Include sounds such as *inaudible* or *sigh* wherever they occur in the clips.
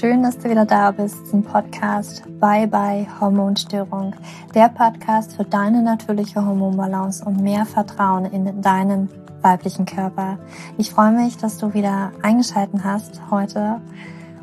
schön, dass du wieder da bist zum Podcast Bye Bye Hormonstörung. Der Podcast für deine natürliche Hormonbalance und mehr Vertrauen in deinen weiblichen Körper. Ich freue mich, dass du wieder eingeschalten hast heute.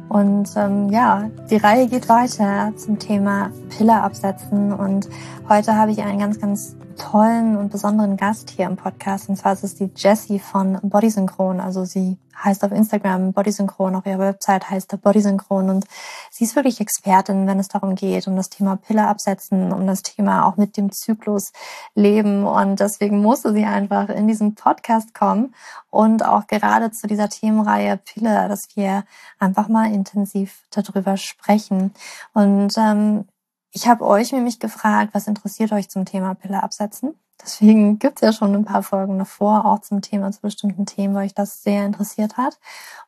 Und ähm, ja, die Reihe geht weiter zum Thema Pille absetzen. Und heute habe ich einen ganz, ganz tollen und besonderen Gast hier im Podcast. Und zwar ist es die Jessie von Bodysynchron. Also sie heißt auf Instagram Bodysynchron, auf ihrer Website heißt Bodysynchron. Und sie ist wirklich Expertin, wenn es darum geht, um das Thema Pille absetzen, um das Thema auch mit dem Zyklus leben. Und deswegen musste sie einfach in diesen Podcast kommen und auch gerade zu dieser Themenreihe Pille, dass wir einfach mal intensiv darüber sprechen. Und ähm, ich habe euch nämlich gefragt, was interessiert euch zum Thema Pille absetzen? Deswegen gibt's ja schon ein paar Folgen davor, auch zum Thema, zu bestimmten Themen, weil euch das sehr interessiert hat.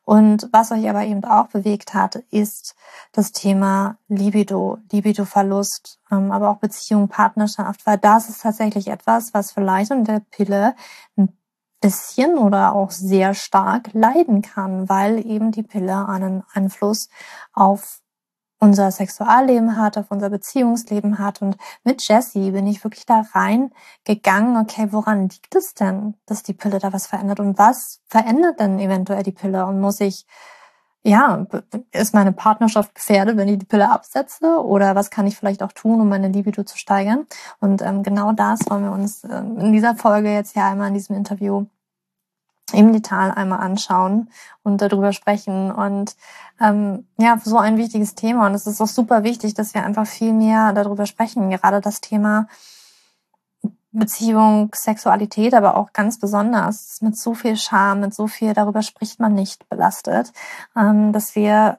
Und was euch aber eben auch bewegt hat, ist das Thema Libido, Libido-Verlust, ähm, aber auch Beziehung, Partnerschaft, weil das ist tatsächlich etwas, was vielleicht unter der Pille ein bisschen oder auch sehr stark leiden kann, weil eben die Pille einen Einfluss auf unser Sexualleben hat, auf unser Beziehungsleben hat. Und mit Jessie bin ich wirklich da reingegangen, okay, woran liegt es denn, dass die Pille da was verändert? Und was verändert denn eventuell die Pille? Und muss ich, ja, ist meine Partnerschaft gefährdet, wenn ich die Pille absetze? Oder was kann ich vielleicht auch tun, um meine Libido zu steigern? Und ähm, genau das wollen wir uns ähm, in dieser Folge jetzt ja einmal in diesem Interview im Detail einmal anschauen und darüber sprechen. Und ähm, ja, so ein wichtiges Thema. Und es ist auch super wichtig, dass wir einfach viel mehr darüber sprechen. Gerade das Thema Beziehung, Sexualität, aber auch ganz besonders mit so viel Scham, mit so viel, darüber spricht man nicht, belastet, ähm, dass wir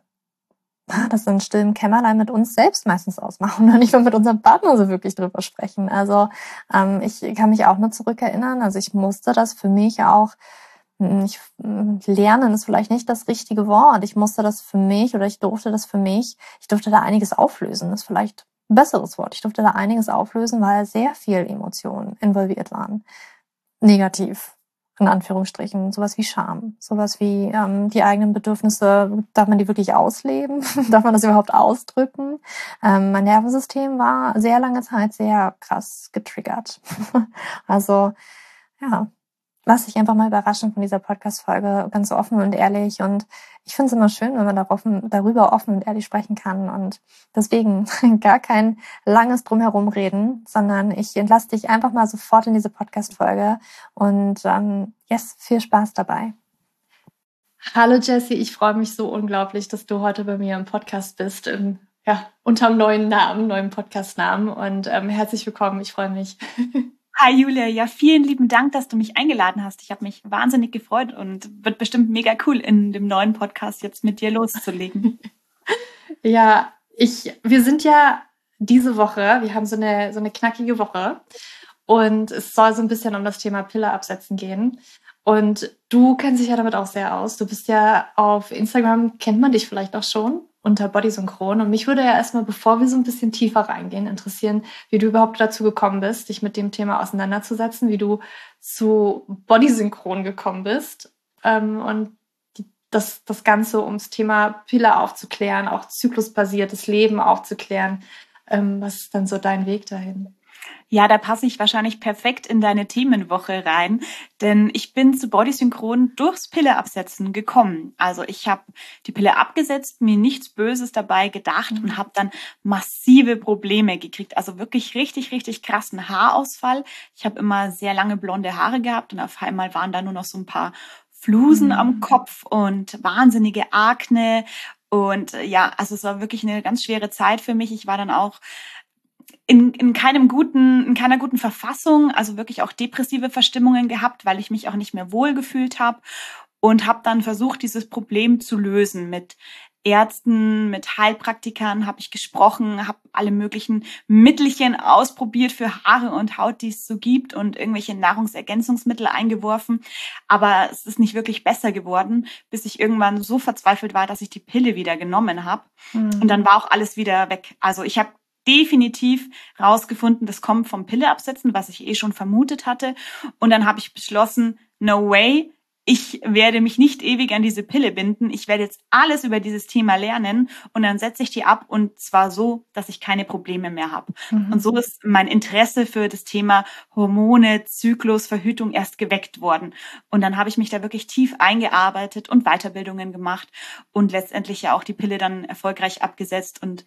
*laughs* das in stillen Kämmerlein mit uns selbst meistens ausmachen und nicht nur mit unserem Partner so wirklich drüber sprechen. Also ähm, ich kann mich auch nur zurückerinnern. Also ich musste das für mich auch ich, hm, lernen ist vielleicht nicht das richtige Wort. Ich musste das für mich oder ich durfte das für mich, ich durfte da einiges auflösen. Das ist vielleicht ein besseres Wort. Ich durfte da einiges auflösen, weil sehr viel Emotionen involviert waren. Negativ, in Anführungsstrichen. Sowas wie Scham, sowas wie ähm, die eigenen Bedürfnisse. Darf man die wirklich ausleben? *laughs* darf man das überhaupt ausdrücken? Ähm, mein Nervensystem war sehr lange Zeit sehr krass getriggert. *laughs* also, ja, lass dich einfach mal überraschen von dieser Podcast-Folge, ganz offen und ehrlich. Und ich finde es immer schön, wenn man darüber offen und ehrlich sprechen kann. Und deswegen *laughs* gar kein langes Drumherum reden, sondern ich entlasse dich einfach mal sofort in diese Podcast-Folge. Und ähm, yes, viel Spaß dabei. Hallo Jessie, ich freue mich so unglaublich, dass du heute bei mir im Podcast bist. Im, ja, unterm neuen Namen, neuen Podcast-Namen. Und ähm, herzlich willkommen, ich freue mich. *laughs* Hi Julia, ja, vielen lieben Dank, dass du mich eingeladen hast. Ich habe mich wahnsinnig gefreut und wird bestimmt mega cool, in dem neuen Podcast jetzt mit dir loszulegen. *laughs* ja, ich, wir sind ja diese Woche, wir haben so eine, so eine knackige Woche und es soll so ein bisschen um das Thema Pille absetzen gehen. Und du kennst dich ja damit auch sehr aus. Du bist ja auf Instagram, kennt man dich vielleicht auch schon unter Bodysynchron. Und mich würde ja erstmal, bevor wir so ein bisschen tiefer reingehen, interessieren, wie du überhaupt dazu gekommen bist, dich mit dem Thema auseinanderzusetzen, wie du zu Bodysynchron gekommen bist ähm, und das, das Ganze ums Thema Pille aufzuklären, auch zyklusbasiertes Leben aufzuklären. Ähm, was ist dann so dein Weg dahin? Ja, da passe ich wahrscheinlich perfekt in deine Themenwoche rein, denn ich bin zu Bodysynchron durchs Pilleabsetzen gekommen. Also ich habe die Pille abgesetzt, mir nichts Böses dabei gedacht und habe dann massive Probleme gekriegt. Also wirklich richtig, richtig krassen Haarausfall. Ich habe immer sehr lange blonde Haare gehabt und auf einmal waren da nur noch so ein paar Flusen mhm. am Kopf und wahnsinnige Akne. Und ja, also es war wirklich eine ganz schwere Zeit für mich. Ich war dann auch in, in keinem guten, in keiner guten Verfassung, also wirklich auch depressive Verstimmungen gehabt, weil ich mich auch nicht mehr wohl gefühlt habe und habe dann versucht, dieses Problem zu lösen mit Ärzten, mit Heilpraktikern habe ich gesprochen, habe alle möglichen Mittelchen ausprobiert für Haare und Haut, die es so gibt und irgendwelche Nahrungsergänzungsmittel eingeworfen, aber es ist nicht wirklich besser geworden, bis ich irgendwann so verzweifelt war, dass ich die Pille wieder genommen habe mhm. und dann war auch alles wieder weg. Also ich habe definitiv rausgefunden, das kommt vom Pilleabsetzen, was ich eh schon vermutet hatte. Und dann habe ich beschlossen, no way, ich werde mich nicht ewig an diese Pille binden. Ich werde jetzt alles über dieses Thema lernen und dann setze ich die ab und zwar so, dass ich keine Probleme mehr habe. Mhm. Und so ist mein Interesse für das Thema Hormone, Zyklus, Verhütung erst geweckt worden. Und dann habe ich mich da wirklich tief eingearbeitet und Weiterbildungen gemacht und letztendlich ja auch die Pille dann erfolgreich abgesetzt. Und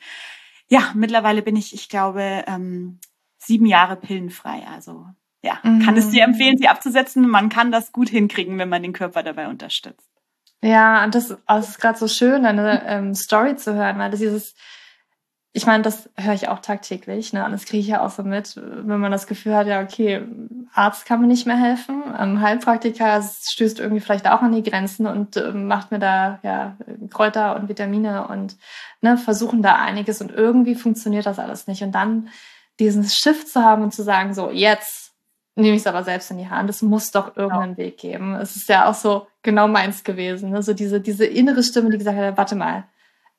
ja, mittlerweile bin ich, ich glaube, ähm, sieben Jahre pillenfrei. Also ja, mhm. kann es dir mhm. empfehlen, sie abzusetzen. Man kann das gut hinkriegen, wenn man den Körper dabei unterstützt. Ja, und das, das ist gerade so schön, eine ähm, Story zu hören, weil das dieses, ich meine, das höre ich auch tagtäglich, ne? Und das kriege ich ja auch so mit, wenn man das Gefühl hat, ja, okay, Arzt kann mir nicht mehr helfen, ähm, Heilpraktiker stößt irgendwie vielleicht auch an die Grenzen und äh, macht mir da ja Kräuter und Vitamine und ne, versuchen da einiges und irgendwie funktioniert das alles nicht. Und dann diesen Shift zu haben und zu sagen, so, jetzt nehme ich es aber selbst in die Hand. Es muss doch irgendeinen genau. Weg geben. Es ist ja auch so genau meins gewesen. Ne? So diese, diese innere Stimme, die gesagt hat, warte mal,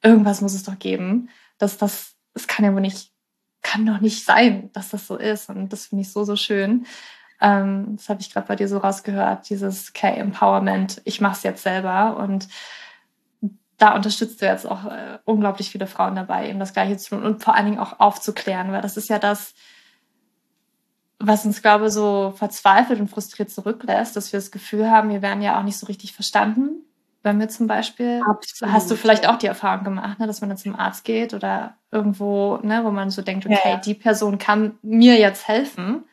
irgendwas muss es doch geben. Dass das, es kann ja wohl nicht, kann doch nicht sein, dass das so ist. Und das finde ich so, so schön. Ähm, das habe ich gerade bei dir so rausgehört, dieses K-Empowerment. Ich mache es jetzt selber und da unterstützt du jetzt auch äh, unglaublich viele Frauen dabei, eben das Gleiche zu tun und vor allen Dingen auch aufzuklären, weil das ist ja das, was uns, glaube ich, so verzweifelt und frustriert zurücklässt, dass wir das Gefühl haben, wir werden ja auch nicht so richtig verstanden. Wenn wir zum Beispiel, Absolut. hast du vielleicht auch die Erfahrung gemacht, ne, dass man dann zum Arzt geht oder irgendwo, ne, wo man so denkt, okay, ja. die Person kann mir jetzt helfen.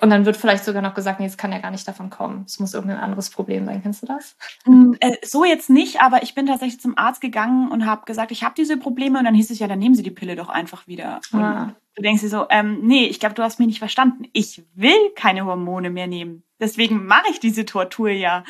Und dann wird vielleicht sogar noch gesagt, nee, es kann ja gar nicht davon kommen. Es muss irgendein anderes Problem sein. Kennst du das? Mm, äh, so jetzt nicht, aber ich bin tatsächlich zum Arzt gegangen und habe gesagt, ich habe diese Probleme. Und dann hieß es ja, dann nehmen Sie die Pille doch einfach wieder. Ah. Du denkst dir so, ähm, nee, ich glaube, du hast mich nicht verstanden. Ich will keine Hormone mehr nehmen. Deswegen mache ich diese Tortur ja.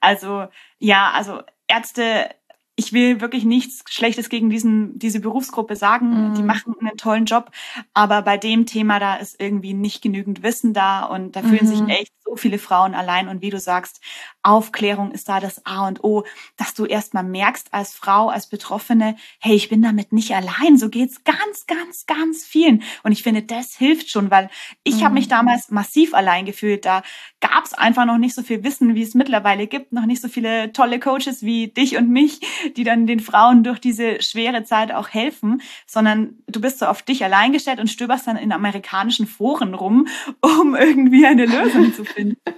Also ja, also Ärzte ich will wirklich nichts Schlechtes gegen diesen, diese Berufsgruppe sagen. Mhm. Die machen einen tollen Job. Aber bei dem Thema, da ist irgendwie nicht genügend Wissen da und da fühlen mhm. sich echt so viele Frauen allein. Und wie du sagst, Aufklärung ist da das A und O, dass du erstmal merkst als Frau, als Betroffene, hey, ich bin damit nicht allein. So geht's ganz, ganz, ganz vielen. Und ich finde, das hilft schon, weil ich mhm. habe mich damals massiv allein gefühlt. Da gab's einfach noch nicht so viel Wissen, wie es mittlerweile gibt. Noch nicht so viele tolle Coaches wie dich und mich, die dann den Frauen durch diese schwere Zeit auch helfen, sondern du bist so auf dich allein gestellt und stöberst dann in amerikanischen Foren rum, um irgendwie eine Lösung zu finden. *laughs*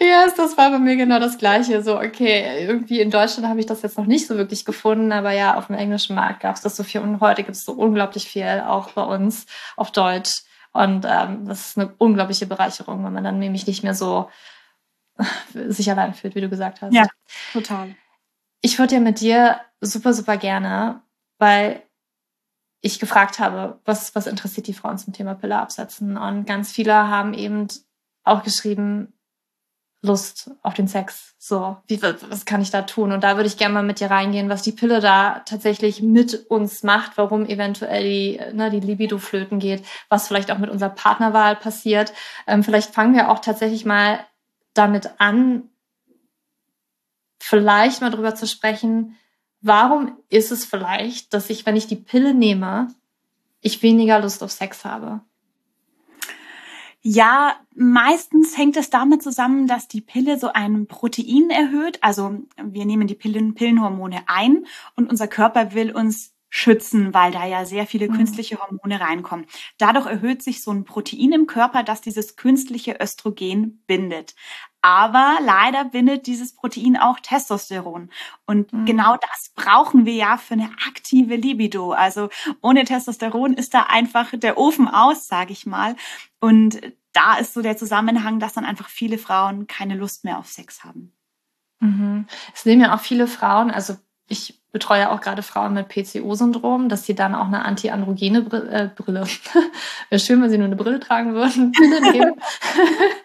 Ja, das war bei mir genau das Gleiche. So, okay, irgendwie in Deutschland habe ich das jetzt noch nicht so wirklich gefunden, aber ja, auf dem englischen Markt gab es das so viel und heute gibt es so unglaublich viel, auch bei uns auf Deutsch. Und ähm, das ist eine unglaubliche Bereicherung, wenn man dann nämlich nicht mehr so sich allein fühlt, wie du gesagt hast. Ja, total. Ich würde ja mit dir super, super gerne, weil ich gefragt habe, was, was interessiert die Frauen zum Thema Pille absetzen? Und ganz viele haben eben auch geschrieben, Lust auf den Sex. So, wie, was kann ich da tun? Und da würde ich gerne mal mit dir reingehen, was die Pille da tatsächlich mit uns macht, warum eventuell die, ne, die Libido flöten geht, was vielleicht auch mit unserer Partnerwahl passiert. Ähm, vielleicht fangen wir auch tatsächlich mal damit an, vielleicht mal drüber zu sprechen, warum ist es vielleicht, dass ich, wenn ich die Pille nehme, ich weniger Lust auf Sex habe? Ja, meistens hängt es damit zusammen, dass die Pille so ein Protein erhöht. Also wir nehmen die Pillen, Pillenhormone ein und unser Körper will uns schützen, weil da ja sehr viele mhm. künstliche Hormone reinkommen. Dadurch erhöht sich so ein Protein im Körper, das dieses künstliche Östrogen bindet. Aber leider bindet dieses Protein auch Testosteron. Und mhm. genau das brauchen wir ja für eine aktive Libido. Also ohne Testosteron ist da einfach der Ofen aus, sage ich mal. Und da ist so der Zusammenhang, dass dann einfach viele Frauen keine Lust mehr auf Sex haben. Mhm. Es nehmen ja auch viele Frauen, also ich betreue auch gerade Frauen mit PCO-Syndrom, dass sie dann auch eine antiandrogene Brille, äh, Brille. *laughs* wäre schön, wenn sie nur eine Brille tragen würden, *laughs*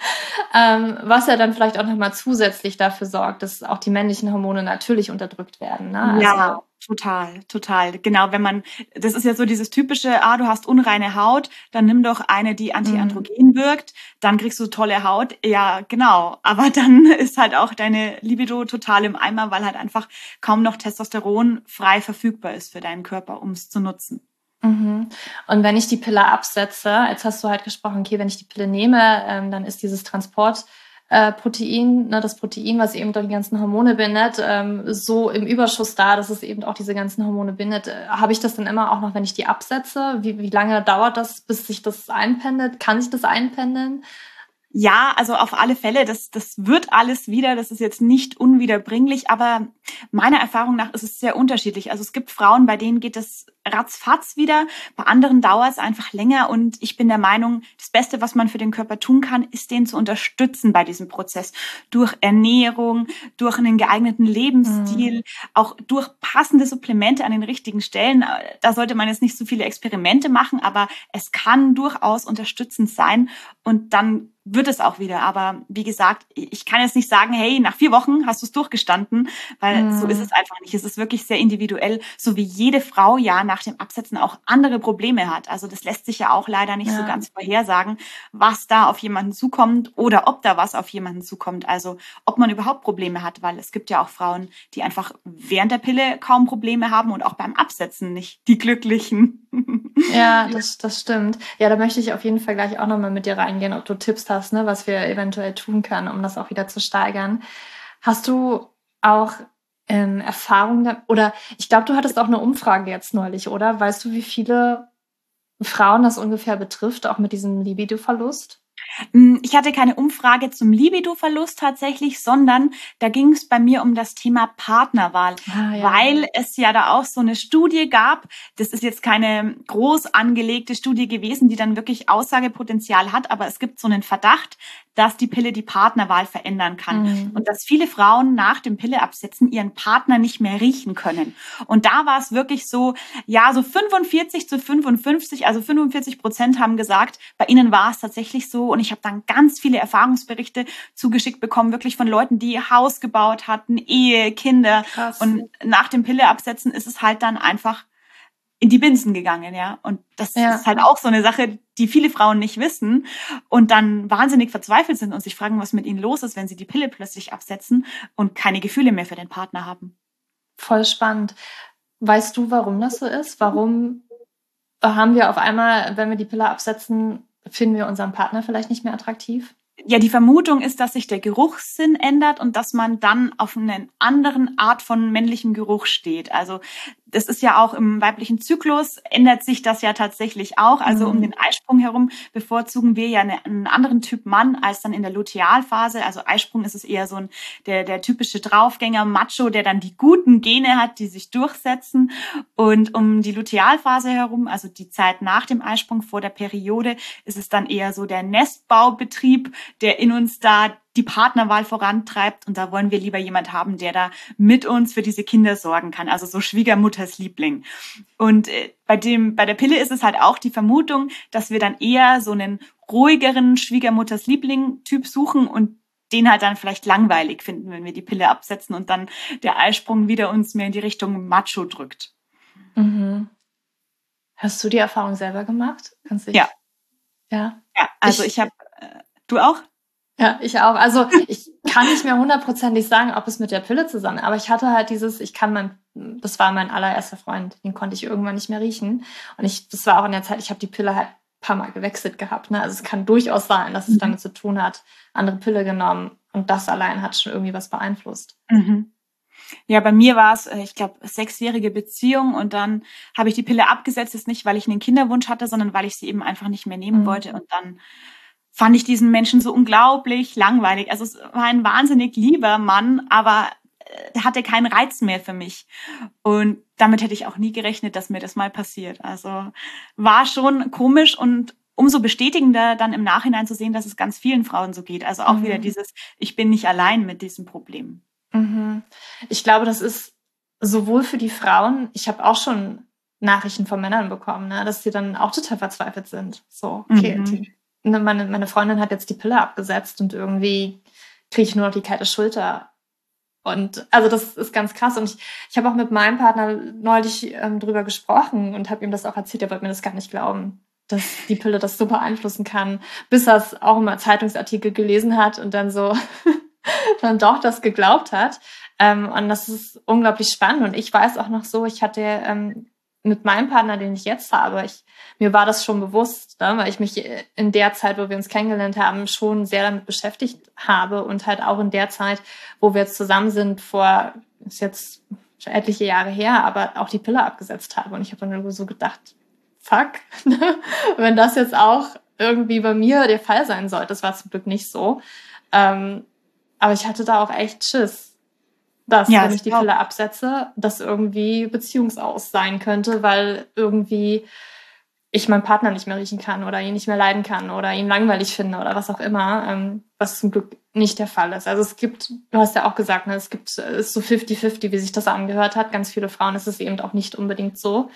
*laughs* ähm, was ja dann vielleicht auch nochmal zusätzlich dafür sorgt, dass auch die männlichen Hormone natürlich unterdrückt werden. Ne? Also, ja, Total, total. Genau, wenn man, das ist ja so dieses typische, ah, du hast unreine Haut, dann nimm doch eine, die antiandrogen mhm. wirkt, dann kriegst du tolle Haut. Ja, genau. Aber *laughs* dann ist halt auch deine Libido total im Eimer, weil halt einfach kaum noch Testosteron frei verfügbar ist für deinen Körper, um es zu nutzen. Mhm. Und wenn ich die Pille absetze, jetzt hast du halt gesprochen, okay, wenn ich die Pille nehme, ähm, dann ist dieses Transport äh, Protein, ne, das Protein, was eben die ganzen Hormone bindet, ähm, so im Überschuss da, dass es eben auch diese ganzen Hormone bindet. Äh, Habe ich das dann immer auch noch, wenn ich die absetze? Wie, wie lange dauert das, bis sich das einpendelt? Kann sich das einpendeln? Ja, also auf alle Fälle, das, das wird alles wieder, das ist jetzt nicht unwiederbringlich, aber meiner Erfahrung nach ist es sehr unterschiedlich. Also es gibt Frauen, bei denen geht es ratzfatz wieder, bei anderen dauert es einfach länger und ich bin der Meinung, das Beste, was man für den Körper tun kann, ist den zu unterstützen bei diesem Prozess. Durch Ernährung, durch einen geeigneten Lebensstil, mhm. auch durch passende Supplemente an den richtigen Stellen. Da sollte man jetzt nicht so viele Experimente machen, aber es kann durchaus unterstützend sein und dann wird es auch wieder. Aber wie gesagt, ich kann jetzt nicht sagen, hey, nach vier Wochen hast du es durchgestanden, weil mhm. so ist es einfach nicht. Es ist wirklich sehr individuell, so wie jede Frau ja nach dem Absetzen auch andere Probleme hat. Also das lässt sich ja auch leider nicht ja. so ganz vorhersagen, was da auf jemanden zukommt oder ob da was auf jemanden zukommt. Also ob man überhaupt Probleme hat, weil es gibt ja auch Frauen, die einfach während der Pille kaum Probleme haben und auch beim Absetzen nicht die Glücklichen. Ja, *laughs* das, das stimmt. Ja, da möchte ich auf jeden Fall gleich auch nochmal mit dir reingehen, ob du Tipps hast, ne, was wir eventuell tun können, um das auch wieder zu steigern. Hast du auch ähm, Erfahrungen oder ich glaube, du hattest auch eine Umfrage jetzt neulich, oder? Weißt du, wie viele Frauen das ungefähr betrifft, auch mit diesem Libido-Verlust? Hm, ich hatte keine Umfrage zum Libido-Verlust tatsächlich, sondern da ging es bei mir um das Thema Partnerwahl, ah, ja. weil es ja da auch so eine Studie gab. Das ist jetzt keine groß angelegte Studie gewesen, die dann wirklich Aussagepotenzial hat, aber es gibt so einen Verdacht, dass die Pille die Partnerwahl verändern kann mhm. und dass viele Frauen nach dem Pilleabsetzen ihren Partner nicht mehr riechen können. Und da war es wirklich so, ja, so 45 zu 55, also 45 Prozent haben gesagt, bei ihnen war es tatsächlich so. Und ich habe dann ganz viele Erfahrungsberichte zugeschickt bekommen, wirklich von Leuten, die Haus gebaut hatten, Ehe, Kinder. Krass. Und nach dem Pilleabsetzen ist es halt dann einfach in die Binsen gegangen, ja. Und das ja. ist halt auch so eine Sache, die viele Frauen nicht wissen und dann wahnsinnig verzweifelt sind und sich fragen, was mit ihnen los ist, wenn sie die Pille plötzlich absetzen und keine Gefühle mehr für den Partner haben. Voll spannend. Weißt du, warum das so ist? Warum haben wir auf einmal, wenn wir die Pille absetzen, finden wir unseren Partner vielleicht nicht mehr attraktiv? ja, die Vermutung ist, dass sich der Geruchssinn ändert und dass man dann auf eine anderen Art von männlichem Geruch steht. Also das ist ja auch im weiblichen Zyklus, ändert sich das ja tatsächlich auch. Also mhm. um den Eisprung herum bevorzugen wir ja einen anderen Typ Mann als dann in der Lutealphase. Also Eisprung ist es eher so ein, der, der typische Draufgänger Macho, der dann die guten Gene hat, die sich durchsetzen. Und um die Lutealphase herum, also die Zeit nach dem Eisprung vor der Periode, ist es dann eher so der Nestbaubetrieb, der in uns da die Partnerwahl vorantreibt. Und da wollen wir lieber jemand haben, der da mit uns für diese Kinder sorgen kann. Also so Schwiegermutters Liebling. Und äh, bei dem, bei der Pille ist es halt auch die Vermutung, dass wir dann eher so einen ruhigeren Schwiegermutters Liebling-Typ suchen und den halt dann vielleicht langweilig finden, wenn wir die Pille absetzen und dann der Eisprung wieder uns mehr in die Richtung Macho drückt. Mhm. Hast du die Erfahrung selber gemacht? Kannst du ja. Ja. Ja, also ich, ich habe, äh, du auch? Ja, ich auch. Also ich kann nicht mehr hundertprozentig sagen, ob es mit der Pille zusammen, aber ich hatte halt dieses, ich kann mein, das war mein allererster Freund, den konnte ich irgendwann nicht mehr riechen. Und ich, das war auch in der Zeit, ich habe die Pille halt ein paar Mal gewechselt gehabt. Ne? Also es kann durchaus sein, dass es mhm. damit zu tun hat, andere Pille genommen und das allein hat schon irgendwie was beeinflusst. Mhm. Ja, bei mir war es, äh, ich glaube, sechsjährige Beziehung und dann habe ich die Pille abgesetzt, jetzt nicht, weil ich einen Kinderwunsch hatte, sondern weil ich sie eben einfach nicht mehr nehmen mhm. wollte und dann fand ich diesen Menschen so unglaublich langweilig. Also es war ein wahnsinnig lieber Mann, aber äh, der hatte keinen Reiz mehr für mich. Und damit hätte ich auch nie gerechnet, dass mir das mal passiert. Also war schon komisch und umso bestätigender dann im Nachhinein zu sehen, dass es ganz vielen Frauen so geht. Also auch mhm. wieder dieses, ich bin nicht allein mit diesem Problem. Mhm. Ich glaube, das ist sowohl für die Frauen, ich habe auch schon Nachrichten von Männern bekommen, ne, dass sie dann auch total verzweifelt sind. So, okay, mhm. die meine, meine Freundin hat jetzt die Pille abgesetzt und irgendwie kriege ich nur noch die kalte Schulter. Und also das ist ganz krass. Und ich, ich habe auch mit meinem Partner neulich ähm, drüber gesprochen und habe ihm das auch erzählt. Er wollte mir das gar nicht glauben, dass die Pille das so beeinflussen kann, bis er es auch immer Zeitungsartikel gelesen hat und dann so *laughs* dann doch das geglaubt hat. Ähm, und das ist unglaublich spannend. Und ich weiß auch noch so, ich hatte ähm, mit meinem Partner, den ich jetzt habe, ich, mir war das schon bewusst, ne, weil ich mich in der Zeit, wo wir uns kennengelernt haben, schon sehr damit beschäftigt habe und halt auch in der Zeit, wo wir jetzt zusammen sind, vor, ist jetzt schon etliche Jahre her, aber auch die Pille abgesetzt habe. Und ich habe dann so gedacht, fuck, *laughs* ne, wenn das jetzt auch irgendwie bei mir der Fall sein sollte. Das war zum Glück nicht so. Ähm, aber ich hatte da auch echt Schiss dass, ja, wenn ich die Pille absetze, das irgendwie beziehungsaus sein könnte, weil irgendwie ich meinen Partner nicht mehr riechen kann oder ihn nicht mehr leiden kann oder ihn langweilig finde oder was auch immer, ähm, was zum Glück nicht der Fall ist. Also es gibt, du hast ja auch gesagt, ne, es gibt es ist so 50-50, wie sich das angehört hat. Ganz viele Frauen ist es eben auch nicht unbedingt so.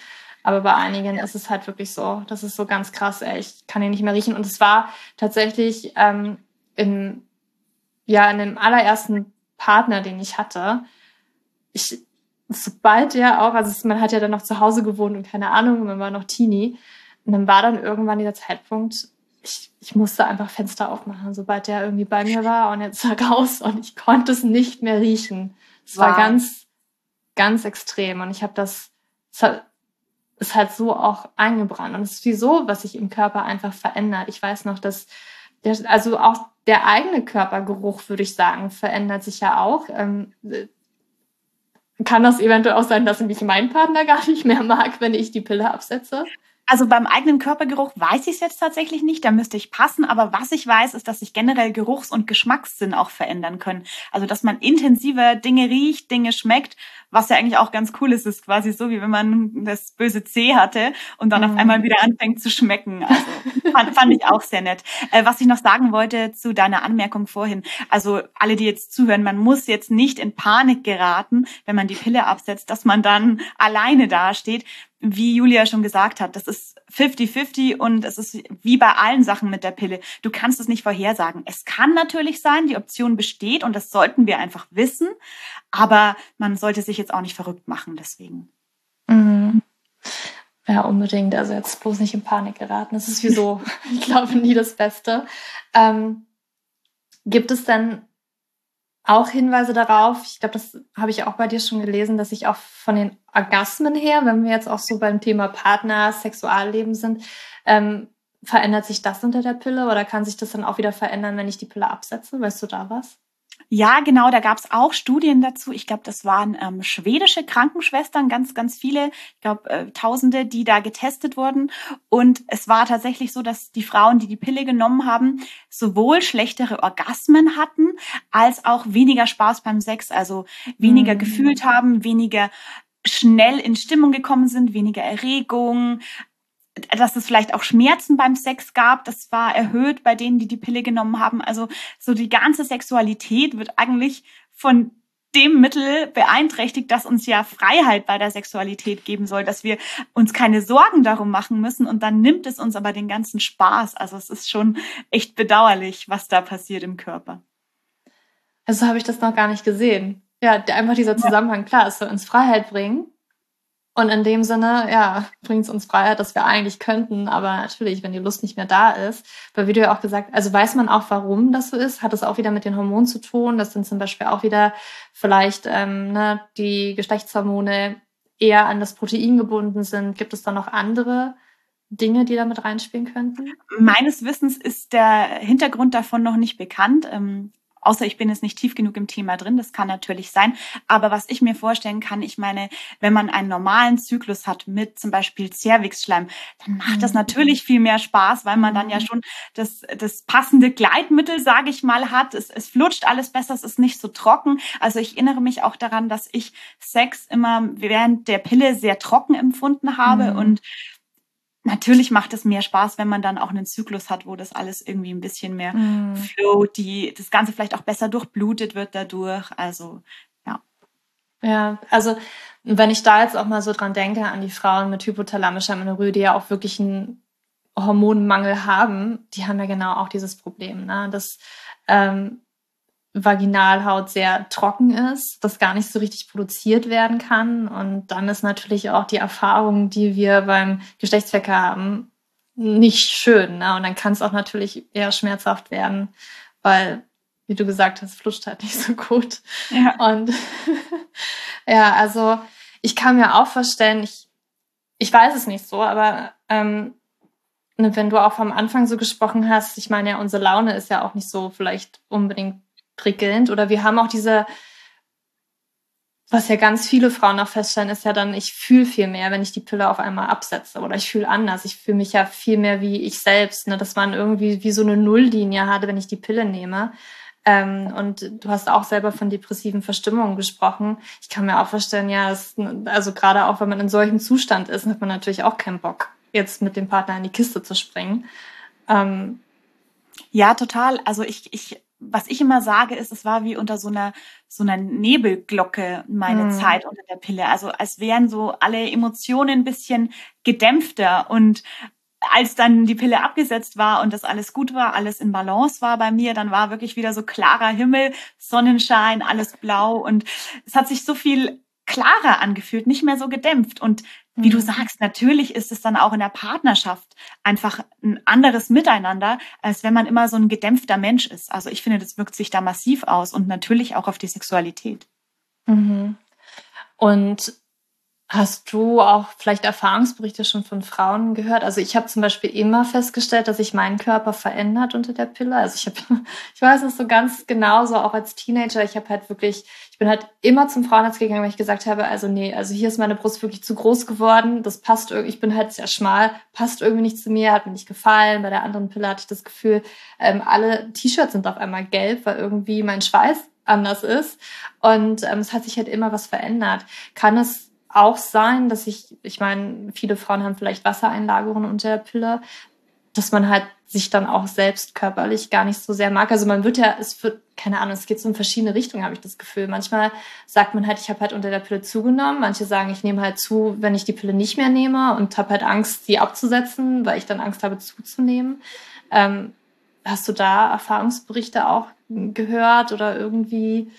Aber bei einigen ist es halt wirklich so. Das ist so ganz krass, ey, ich kann ihn nicht mehr riechen. Und es war tatsächlich ähm, in, ja, in dem allerersten Partner, den ich hatte, ich, sobald er auch, also man hat ja dann noch zu Hause gewohnt und keine Ahnung, man war noch Teenie. Und dann war dann irgendwann dieser Zeitpunkt, ich, ich musste einfach Fenster aufmachen, sobald er irgendwie bei mir war und jetzt war raus und ich konnte es nicht mehr riechen. Es wow. war ganz, ganz extrem und ich habe das, es hat, ist halt so auch eingebrannt und es ist wie so, was sich im Körper einfach verändert. Ich weiß noch, dass der, also auch der eigene Körpergeruch, würde ich sagen, verändert sich ja auch. Ähm, kann das eventuell auch sein, dass mich mein Partner gar nicht mehr mag, wenn ich die Pille absetze? Also beim eigenen Körpergeruch weiß ich es jetzt tatsächlich nicht, da müsste ich passen. Aber was ich weiß, ist, dass sich generell Geruchs- und Geschmackssinn auch verändern können. Also dass man intensiver Dinge riecht, Dinge schmeckt, was ja eigentlich auch ganz cool ist, ist quasi so, wie wenn man das böse C hatte und dann mhm. auf einmal wieder anfängt zu schmecken. Also fand, fand ich auch sehr nett. Äh, was ich noch sagen wollte zu deiner Anmerkung vorhin, also alle, die jetzt zuhören, man muss jetzt nicht in Panik geraten, wenn man die Pille absetzt, dass man dann alleine dasteht wie Julia schon gesagt hat, das ist 50-50 und es ist wie bei allen Sachen mit der Pille. Du kannst es nicht vorhersagen. Es kann natürlich sein, die Option besteht und das sollten wir einfach wissen, aber man sollte sich jetzt auch nicht verrückt machen deswegen. Mhm. Ja, unbedingt. Also jetzt bloß nicht in Panik geraten. Das ist wieso, *laughs* ich glaube, nie das Beste. Ähm, gibt es denn auch Hinweise darauf, ich glaube, das habe ich auch bei dir schon gelesen, dass ich auch von den Orgasmen her, wenn wir jetzt auch so beim Thema Partner, Sexualleben sind, ähm, verändert sich das unter der Pille oder kann sich das dann auch wieder verändern, wenn ich die Pille absetze? Weißt du da was? Ja, genau, da gab es auch Studien dazu. Ich glaube, das waren ähm, schwedische Krankenschwestern, ganz, ganz viele, ich glaube, äh, Tausende, die da getestet wurden. Und es war tatsächlich so, dass die Frauen, die die Pille genommen haben, sowohl schlechtere Orgasmen hatten, als auch weniger Spaß beim Sex, also weniger mhm. gefühlt haben, weniger schnell in Stimmung gekommen sind, weniger Erregung, dass es vielleicht auch Schmerzen beim Sex gab, das war erhöht bei denen, die die Pille genommen haben. Also so die ganze Sexualität wird eigentlich von dem Mittel beeinträchtigt, das uns ja Freiheit bei der Sexualität geben soll, dass wir uns keine Sorgen darum machen müssen und dann nimmt es uns aber den ganzen Spaß. Also es ist schon echt bedauerlich, was da passiert im Körper. Also habe ich das noch gar nicht gesehen. Ja, einfach dieser Zusammenhang, klar, es soll uns Freiheit bringen, und in dem Sinne, ja, bringt es uns Freiheit, dass wir eigentlich könnten. Aber natürlich, wenn die Lust nicht mehr da ist, weil wie du ja auch gesagt, also weiß man auch, warum das so ist, hat es auch wieder mit den Hormonen zu tun. Das sind zum Beispiel auch wieder vielleicht ähm, ne, die Geschlechtshormone eher an das Protein gebunden sind. Gibt es da noch andere Dinge, die damit reinspielen könnten? Meines Wissens ist der Hintergrund davon noch nicht bekannt. Außer ich bin jetzt nicht tief genug im Thema drin, das kann natürlich sein. Aber was ich mir vorstellen kann, ich meine, wenn man einen normalen Zyklus hat mit zum Beispiel Cervixschleim, dann macht das mhm. natürlich viel mehr Spaß, weil man dann ja mhm. schon das, das passende Gleitmittel, sage ich mal, hat. Es, es flutscht alles besser, es ist nicht so trocken. Also ich erinnere mich auch daran, dass ich Sex immer während der Pille sehr trocken empfunden habe mhm. und Natürlich macht es mehr Spaß, wenn man dann auch einen Zyklus hat, wo das alles irgendwie ein bisschen mehr mm. float, die, das Ganze vielleicht auch besser durchblutet wird dadurch. Also, ja. Ja, also, wenn ich da jetzt auch mal so dran denke, an die Frauen mit hypothalamischer Amenorrhoe, die ja auch wirklich einen Hormonmangel haben, die haben ja genau auch dieses Problem, ne? dass ähm, Vaginalhaut sehr trocken ist, das gar nicht so richtig produziert werden kann. Und dann ist natürlich auch die Erfahrung, die wir beim Geschlechtsverkehr haben, nicht schön. Ne? Und dann kann es auch natürlich eher schmerzhaft werden, weil, wie du gesagt hast, flutscht halt nicht so gut. Ja. Und *laughs* ja, also ich kann mir auch vorstellen, ich ich weiß es nicht so, aber ähm, ne, wenn du auch am Anfang so gesprochen hast, ich meine ja, unsere Laune ist ja auch nicht so vielleicht unbedingt prickelnd oder wir haben auch diese, was ja ganz viele Frauen auch feststellen, ist ja dann, ich fühle viel mehr, wenn ich die Pille auf einmal absetze oder ich fühle anders. Ich fühle mich ja viel mehr wie ich selbst, ne? dass man irgendwie wie so eine Nulllinie hatte, wenn ich die Pille nehme. Ähm, und du hast auch selber von depressiven Verstimmungen gesprochen. Ich kann mir auch vorstellen, ja, das, also gerade auch wenn man in solchem Zustand ist, hat man natürlich auch keinen Bock, jetzt mit dem Partner in die Kiste zu springen. Ähm, ja, total. Also ich, ich, was ich immer sage, ist, es war wie unter so einer so einer Nebelglocke meine mhm. Zeit unter der Pille. Also als wären so alle Emotionen ein bisschen gedämpfter und als dann die Pille abgesetzt war und das alles gut war, alles in Balance war bei mir, dann war wirklich wieder so klarer Himmel, Sonnenschein, alles blau und es hat sich so viel klarer angefühlt, nicht mehr so gedämpft. Und wie du mhm. sagst, natürlich ist es dann auch in der Partnerschaft einfach ein anderes Miteinander, als wenn man immer so ein gedämpfter Mensch ist. Also ich finde, das wirkt sich da massiv aus und natürlich auch auf die Sexualität. Mhm. Und Hast du auch vielleicht Erfahrungsberichte schon von Frauen gehört? Also ich habe zum Beispiel immer festgestellt, dass sich mein Körper verändert unter der Pille. Also ich habe, *laughs* ich weiß es so ganz genau, so auch als Teenager. Ich habe halt wirklich, ich bin halt immer zum Frauenarzt gegangen, weil ich gesagt habe, also nee, also hier ist meine Brust wirklich zu groß geworden. Das passt irgendwie, ich bin halt sehr schmal, passt irgendwie nicht zu mir, hat mir nicht gefallen. Bei der anderen Pille hatte ich das Gefühl, ähm, alle T-Shirts sind auf einmal gelb, weil irgendwie mein Schweiß anders ist. Und ähm, es hat sich halt immer was verändert. Kann es auch sein, dass ich, ich meine, viele Frauen haben vielleicht Wassereinlagerungen unter der Pille, dass man halt sich dann auch selbst körperlich gar nicht so sehr mag. Also man wird ja, es wird, keine Ahnung, es geht so in verschiedene Richtungen, habe ich das Gefühl. Manchmal sagt man halt, ich habe halt unter der Pille zugenommen. Manche sagen, ich nehme halt zu, wenn ich die Pille nicht mehr nehme und habe halt Angst, sie abzusetzen, weil ich dann Angst habe, zuzunehmen. Ähm, hast du da Erfahrungsberichte auch gehört oder irgendwie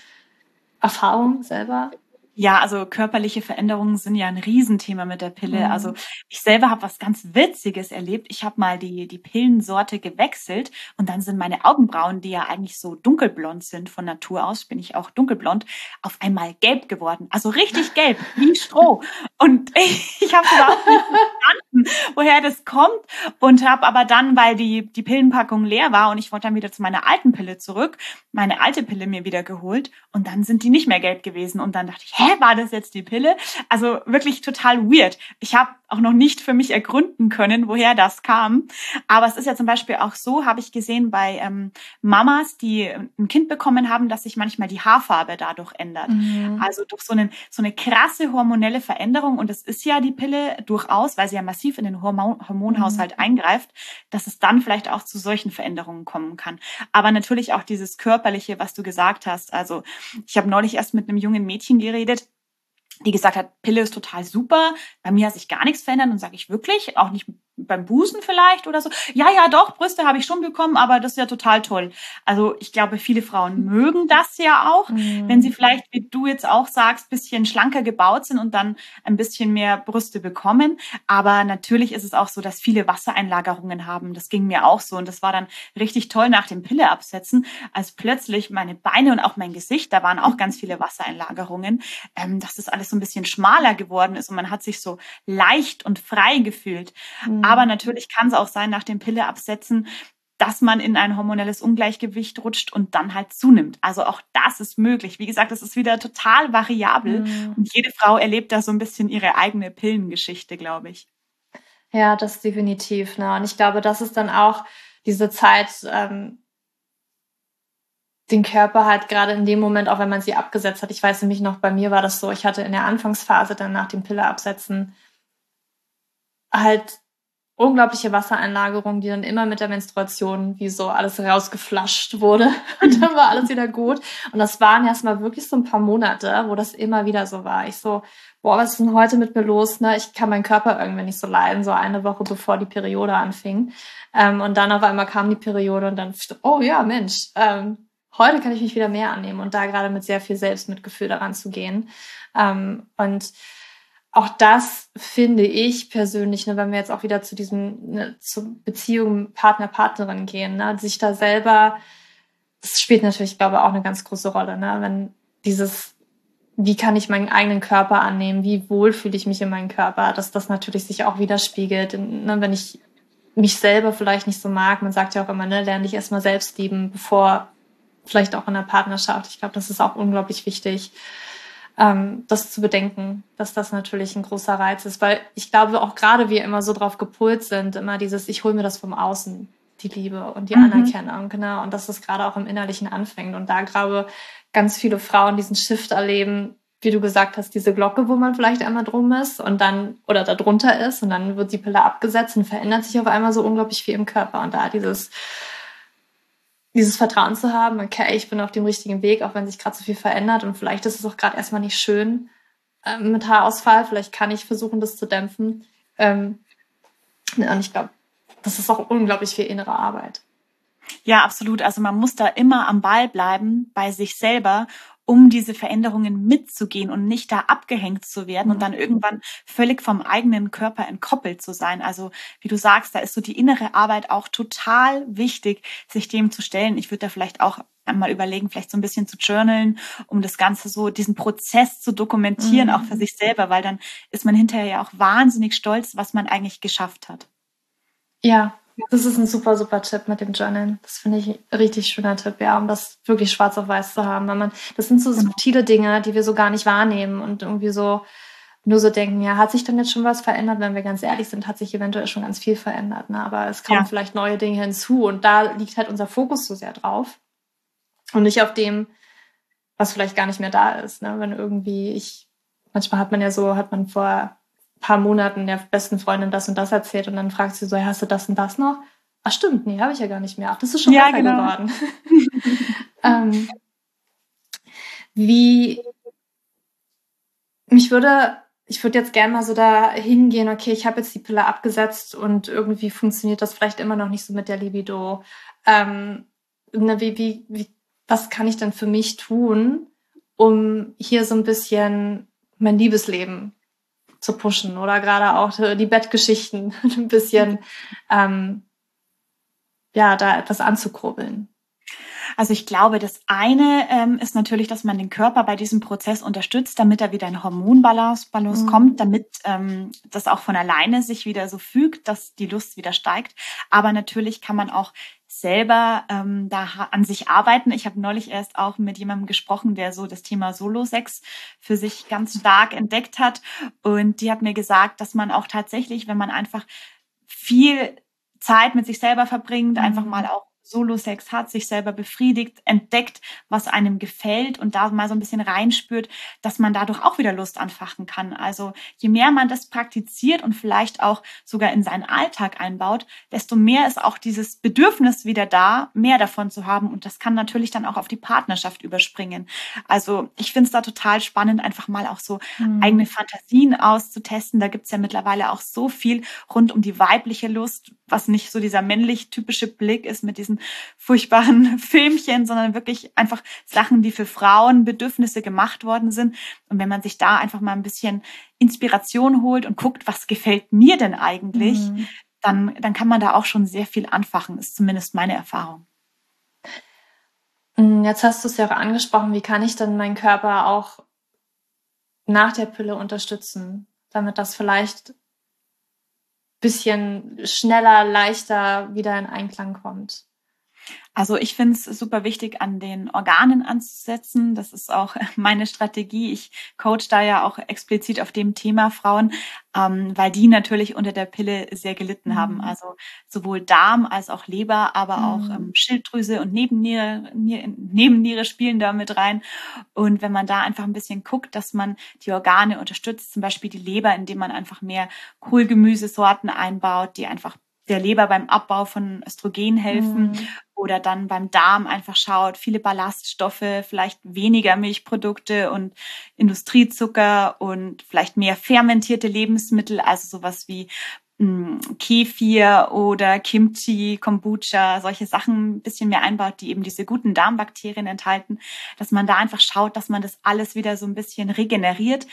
Erfahrung selber? Ja, also körperliche Veränderungen sind ja ein Riesenthema mit der Pille. Mhm. Also ich selber habe was ganz Witziges erlebt. Ich habe mal die, die Pillensorte gewechselt und dann sind meine Augenbrauen, die ja eigentlich so dunkelblond sind von Natur aus, bin ich auch dunkelblond, auf einmal gelb geworden. Also richtig gelb, wie Stroh. Und ich, *laughs* ich habe überhaupt nicht verstanden, woher das kommt und habe aber dann, weil die, die Pillenpackung leer war und ich wollte dann wieder zu meiner alten Pille zurück, meine alte Pille mir wieder geholt und dann sind die nicht mehr gelb gewesen und dann dachte ich, hä, war das jetzt die Pille? Also wirklich total weird. Ich habe auch noch nicht für mich ergründen können, woher das kam. Aber es ist ja zum Beispiel auch so, habe ich gesehen bei ähm, Mamas, die ein Kind bekommen haben, dass sich manchmal die Haarfarbe dadurch ändert. Mhm. Also durch so, einen, so eine krasse hormonelle Veränderung. Und es ist ja die Pille durchaus, weil sie ja massiv in den Hormon Hormonhaushalt mhm. eingreift, dass es dann vielleicht auch zu solchen Veränderungen kommen kann. Aber natürlich auch dieses körperliche, was du gesagt hast. Also ich habe neulich erst mit einem jungen Mädchen geredet, die gesagt hat, Pille ist total super, bei mir hat sich gar nichts verändert und sage ich wirklich, auch nicht beim Busen vielleicht oder so. Ja, ja, doch, Brüste habe ich schon bekommen, aber das ist ja total toll. Also ich glaube, viele Frauen mögen das ja auch, mhm. wenn sie vielleicht, wie du jetzt auch sagst, bisschen schlanker gebaut sind und dann ein bisschen mehr Brüste bekommen. Aber natürlich ist es auch so, dass viele Wassereinlagerungen haben. Das ging mir auch so und das war dann richtig toll nach dem Pille absetzen, als plötzlich meine Beine und auch mein Gesicht, da waren auch ganz viele Wassereinlagerungen, ähm, dass das alles so ein bisschen schmaler geworden ist und man hat sich so leicht und frei gefühlt. Mhm. Aber mhm. natürlich kann es auch sein, nach dem Pille absetzen, dass man in ein hormonelles Ungleichgewicht rutscht und dann halt zunimmt. Also auch das ist möglich. Wie gesagt, das ist wieder total variabel mhm. und jede Frau erlebt da so ein bisschen ihre eigene Pillengeschichte, glaube ich. Ja, das definitiv. Ne? Und ich glaube, das ist dann auch diese Zeit, ähm, den Körper halt gerade in dem Moment, auch wenn man sie abgesetzt hat. Ich weiß nämlich noch, bei mir war das so, ich hatte in der Anfangsphase dann nach dem Pille absetzen halt unglaubliche Wassereinlagerung, die dann immer mit der Menstruation wie so alles rausgeflasht wurde. *laughs* Und dann war alles wieder gut. Und das waren erstmal wirklich so ein paar Monate, wo das immer wieder so war. Ich so, boah, was ist denn heute mit mir los? Ne? Ich kann meinen Körper irgendwie nicht so leiden, so eine Woche bevor die Periode anfing. Ähm, und dann auf einmal kam die Periode und dann, oh ja, Mensch, ähm, heute kann ich mich wieder mehr annehmen und da gerade mit sehr viel Selbstmitgefühl daran zu gehen. Ähm, und auch das finde ich persönlich, ne, wenn wir jetzt auch wieder zu diesem, ne, zu Beziehung Partner, Partnerin gehen, ne, sich da selber, das spielt natürlich, glaube ich, auch eine ganz große Rolle, ne, wenn dieses wie kann ich meinen eigenen Körper annehmen, wie wohl fühle ich mich in meinem Körper, dass das natürlich sich auch widerspiegelt. Ne, wenn ich mich selber vielleicht nicht so mag, man sagt ja auch immer, ne, lerne dich erstmal selbst lieben, bevor vielleicht auch in der Partnerschaft. Ich glaube, das ist auch unglaublich wichtig, ähm, das zu bedenken, dass das natürlich ein großer Reiz ist, weil ich glaube auch gerade wir immer so drauf gepolt sind, immer dieses, ich hole mir das vom Außen, die Liebe und die mhm. Anerkennung, genau, und dass das gerade auch im Innerlichen anfängt. Und da glaube ganz viele Frauen diesen Shift erleben, wie du gesagt hast, diese Glocke, wo man vielleicht einmal drum ist und dann oder da drunter ist und dann wird die Pille abgesetzt und verändert sich auf einmal so unglaublich viel im Körper. Und da dieses dieses Vertrauen zu haben, okay, ich bin auf dem richtigen Weg, auch wenn sich gerade so viel verändert und vielleicht ist es auch gerade erstmal nicht schön äh, mit Haarausfall, vielleicht kann ich versuchen, das zu dämpfen. Ähm, und ich glaube, das ist auch unglaublich viel innere Arbeit. Ja, absolut. Also man muss da immer am Ball bleiben bei sich selber um diese Veränderungen mitzugehen und nicht da abgehängt zu werden und dann mhm. irgendwann völlig vom eigenen Körper entkoppelt zu sein. Also wie du sagst, da ist so die innere Arbeit auch total wichtig, sich dem zu stellen. Ich würde da vielleicht auch einmal überlegen, vielleicht so ein bisschen zu journalen, um das Ganze so, diesen Prozess zu dokumentieren, mhm. auch für sich selber, weil dann ist man hinterher ja auch wahnsinnig stolz, was man eigentlich geschafft hat. Ja, das ist ein super, super Tipp mit dem Journal. Das finde ich ein richtig schöner Tipp, ja, um das wirklich schwarz auf weiß zu haben. Weil man, das sind so genau. subtile Dinge, die wir so gar nicht wahrnehmen und irgendwie so nur so denken, ja, hat sich denn jetzt schon was verändert? Wenn wir ganz ehrlich sind, hat sich eventuell schon ganz viel verändert. Ne? Aber es kommen ja. vielleicht neue Dinge hinzu und da liegt halt unser Fokus so sehr drauf und nicht auf dem, was vielleicht gar nicht mehr da ist. Ne? Wenn irgendwie ich, manchmal hat man ja so, hat man vor paar Monaten der besten Freundin das und das erzählt und dann fragt sie so, hast du das und das noch? Ach stimmt, nee, habe ich ja gar nicht mehr. Ach, das ist schon ja, besser genau. geworden. *laughs* ähm, wie mich würde, ich würde jetzt gerne mal so da hingehen, okay, ich habe jetzt die Pille abgesetzt und irgendwie funktioniert das vielleicht immer noch nicht so mit der Libido. Ähm, ne, wie, wie, wie, was kann ich denn für mich tun, um hier so ein bisschen mein Liebesleben zu pushen oder gerade auch die Bettgeschichten *laughs* ein bisschen ähm, ja da etwas anzukurbeln. Also ich glaube, das eine ähm, ist natürlich, dass man den Körper bei diesem Prozess unterstützt, damit er wieder in Hormonbalance Balance mhm. kommt, damit ähm, das auch von alleine sich wieder so fügt, dass die Lust wieder steigt. Aber natürlich kann man auch selber ähm, da an sich arbeiten. Ich habe neulich erst auch mit jemandem gesprochen, der so das Thema Solo-Sex für sich ganz stark entdeckt hat. Und die hat mir gesagt, dass man auch tatsächlich, wenn man einfach viel Zeit mit sich selber verbringt, mhm. einfach mal auch Solo-Sex hat, sich selber befriedigt, entdeckt, was einem gefällt und da mal so ein bisschen reinspürt, dass man dadurch auch wieder Lust anfachen kann. Also je mehr man das praktiziert und vielleicht auch sogar in seinen Alltag einbaut, desto mehr ist auch dieses Bedürfnis wieder da, mehr davon zu haben. Und das kann natürlich dann auch auf die Partnerschaft überspringen. Also ich finde es da total spannend, einfach mal auch so mhm. eigene Fantasien auszutesten. Da gibt es ja mittlerweile auch so viel rund um die weibliche Lust, was nicht so dieser männlich typische Blick ist mit diesen furchtbaren *laughs* Filmchen, sondern wirklich einfach Sachen, die für Frauen Bedürfnisse gemacht worden sind. Und wenn man sich da einfach mal ein bisschen Inspiration holt und guckt, was gefällt mir denn eigentlich, mhm. dann, dann kann man da auch schon sehr viel anfachen, ist zumindest meine Erfahrung. Mm, jetzt hast du es ja auch angesprochen, wie kann ich denn meinen Körper auch nach der Pille unterstützen, damit das vielleicht bisschen schneller, leichter wieder in Einklang kommt. Also ich finde es super wichtig, an den Organen anzusetzen. Das ist auch *laughs* meine Strategie. Ich coach da ja auch explizit auf dem Thema Frauen, ähm, weil die natürlich unter der Pille sehr gelitten mhm. haben. Also sowohl Darm als auch Leber, aber mhm. auch ähm, Schilddrüse und Nebenniere, Nebenniere spielen da mit rein. Und wenn man da einfach ein bisschen guckt, dass man die Organe unterstützt, zum Beispiel die Leber, indem man einfach mehr Kohlgemüsesorten einbaut, die einfach der Leber beim Abbau von Östrogen helfen mhm. oder dann beim Darm einfach schaut, viele Ballaststoffe, vielleicht weniger Milchprodukte und Industriezucker und vielleicht mehr fermentierte Lebensmittel, also sowas wie mh, hm, Kefir oder Kimchi, Kombucha, solche Sachen ein bisschen mehr einbaut, die eben diese guten Darmbakterien enthalten, dass man da einfach schaut, dass man das alles wieder so ein bisschen regeneriert,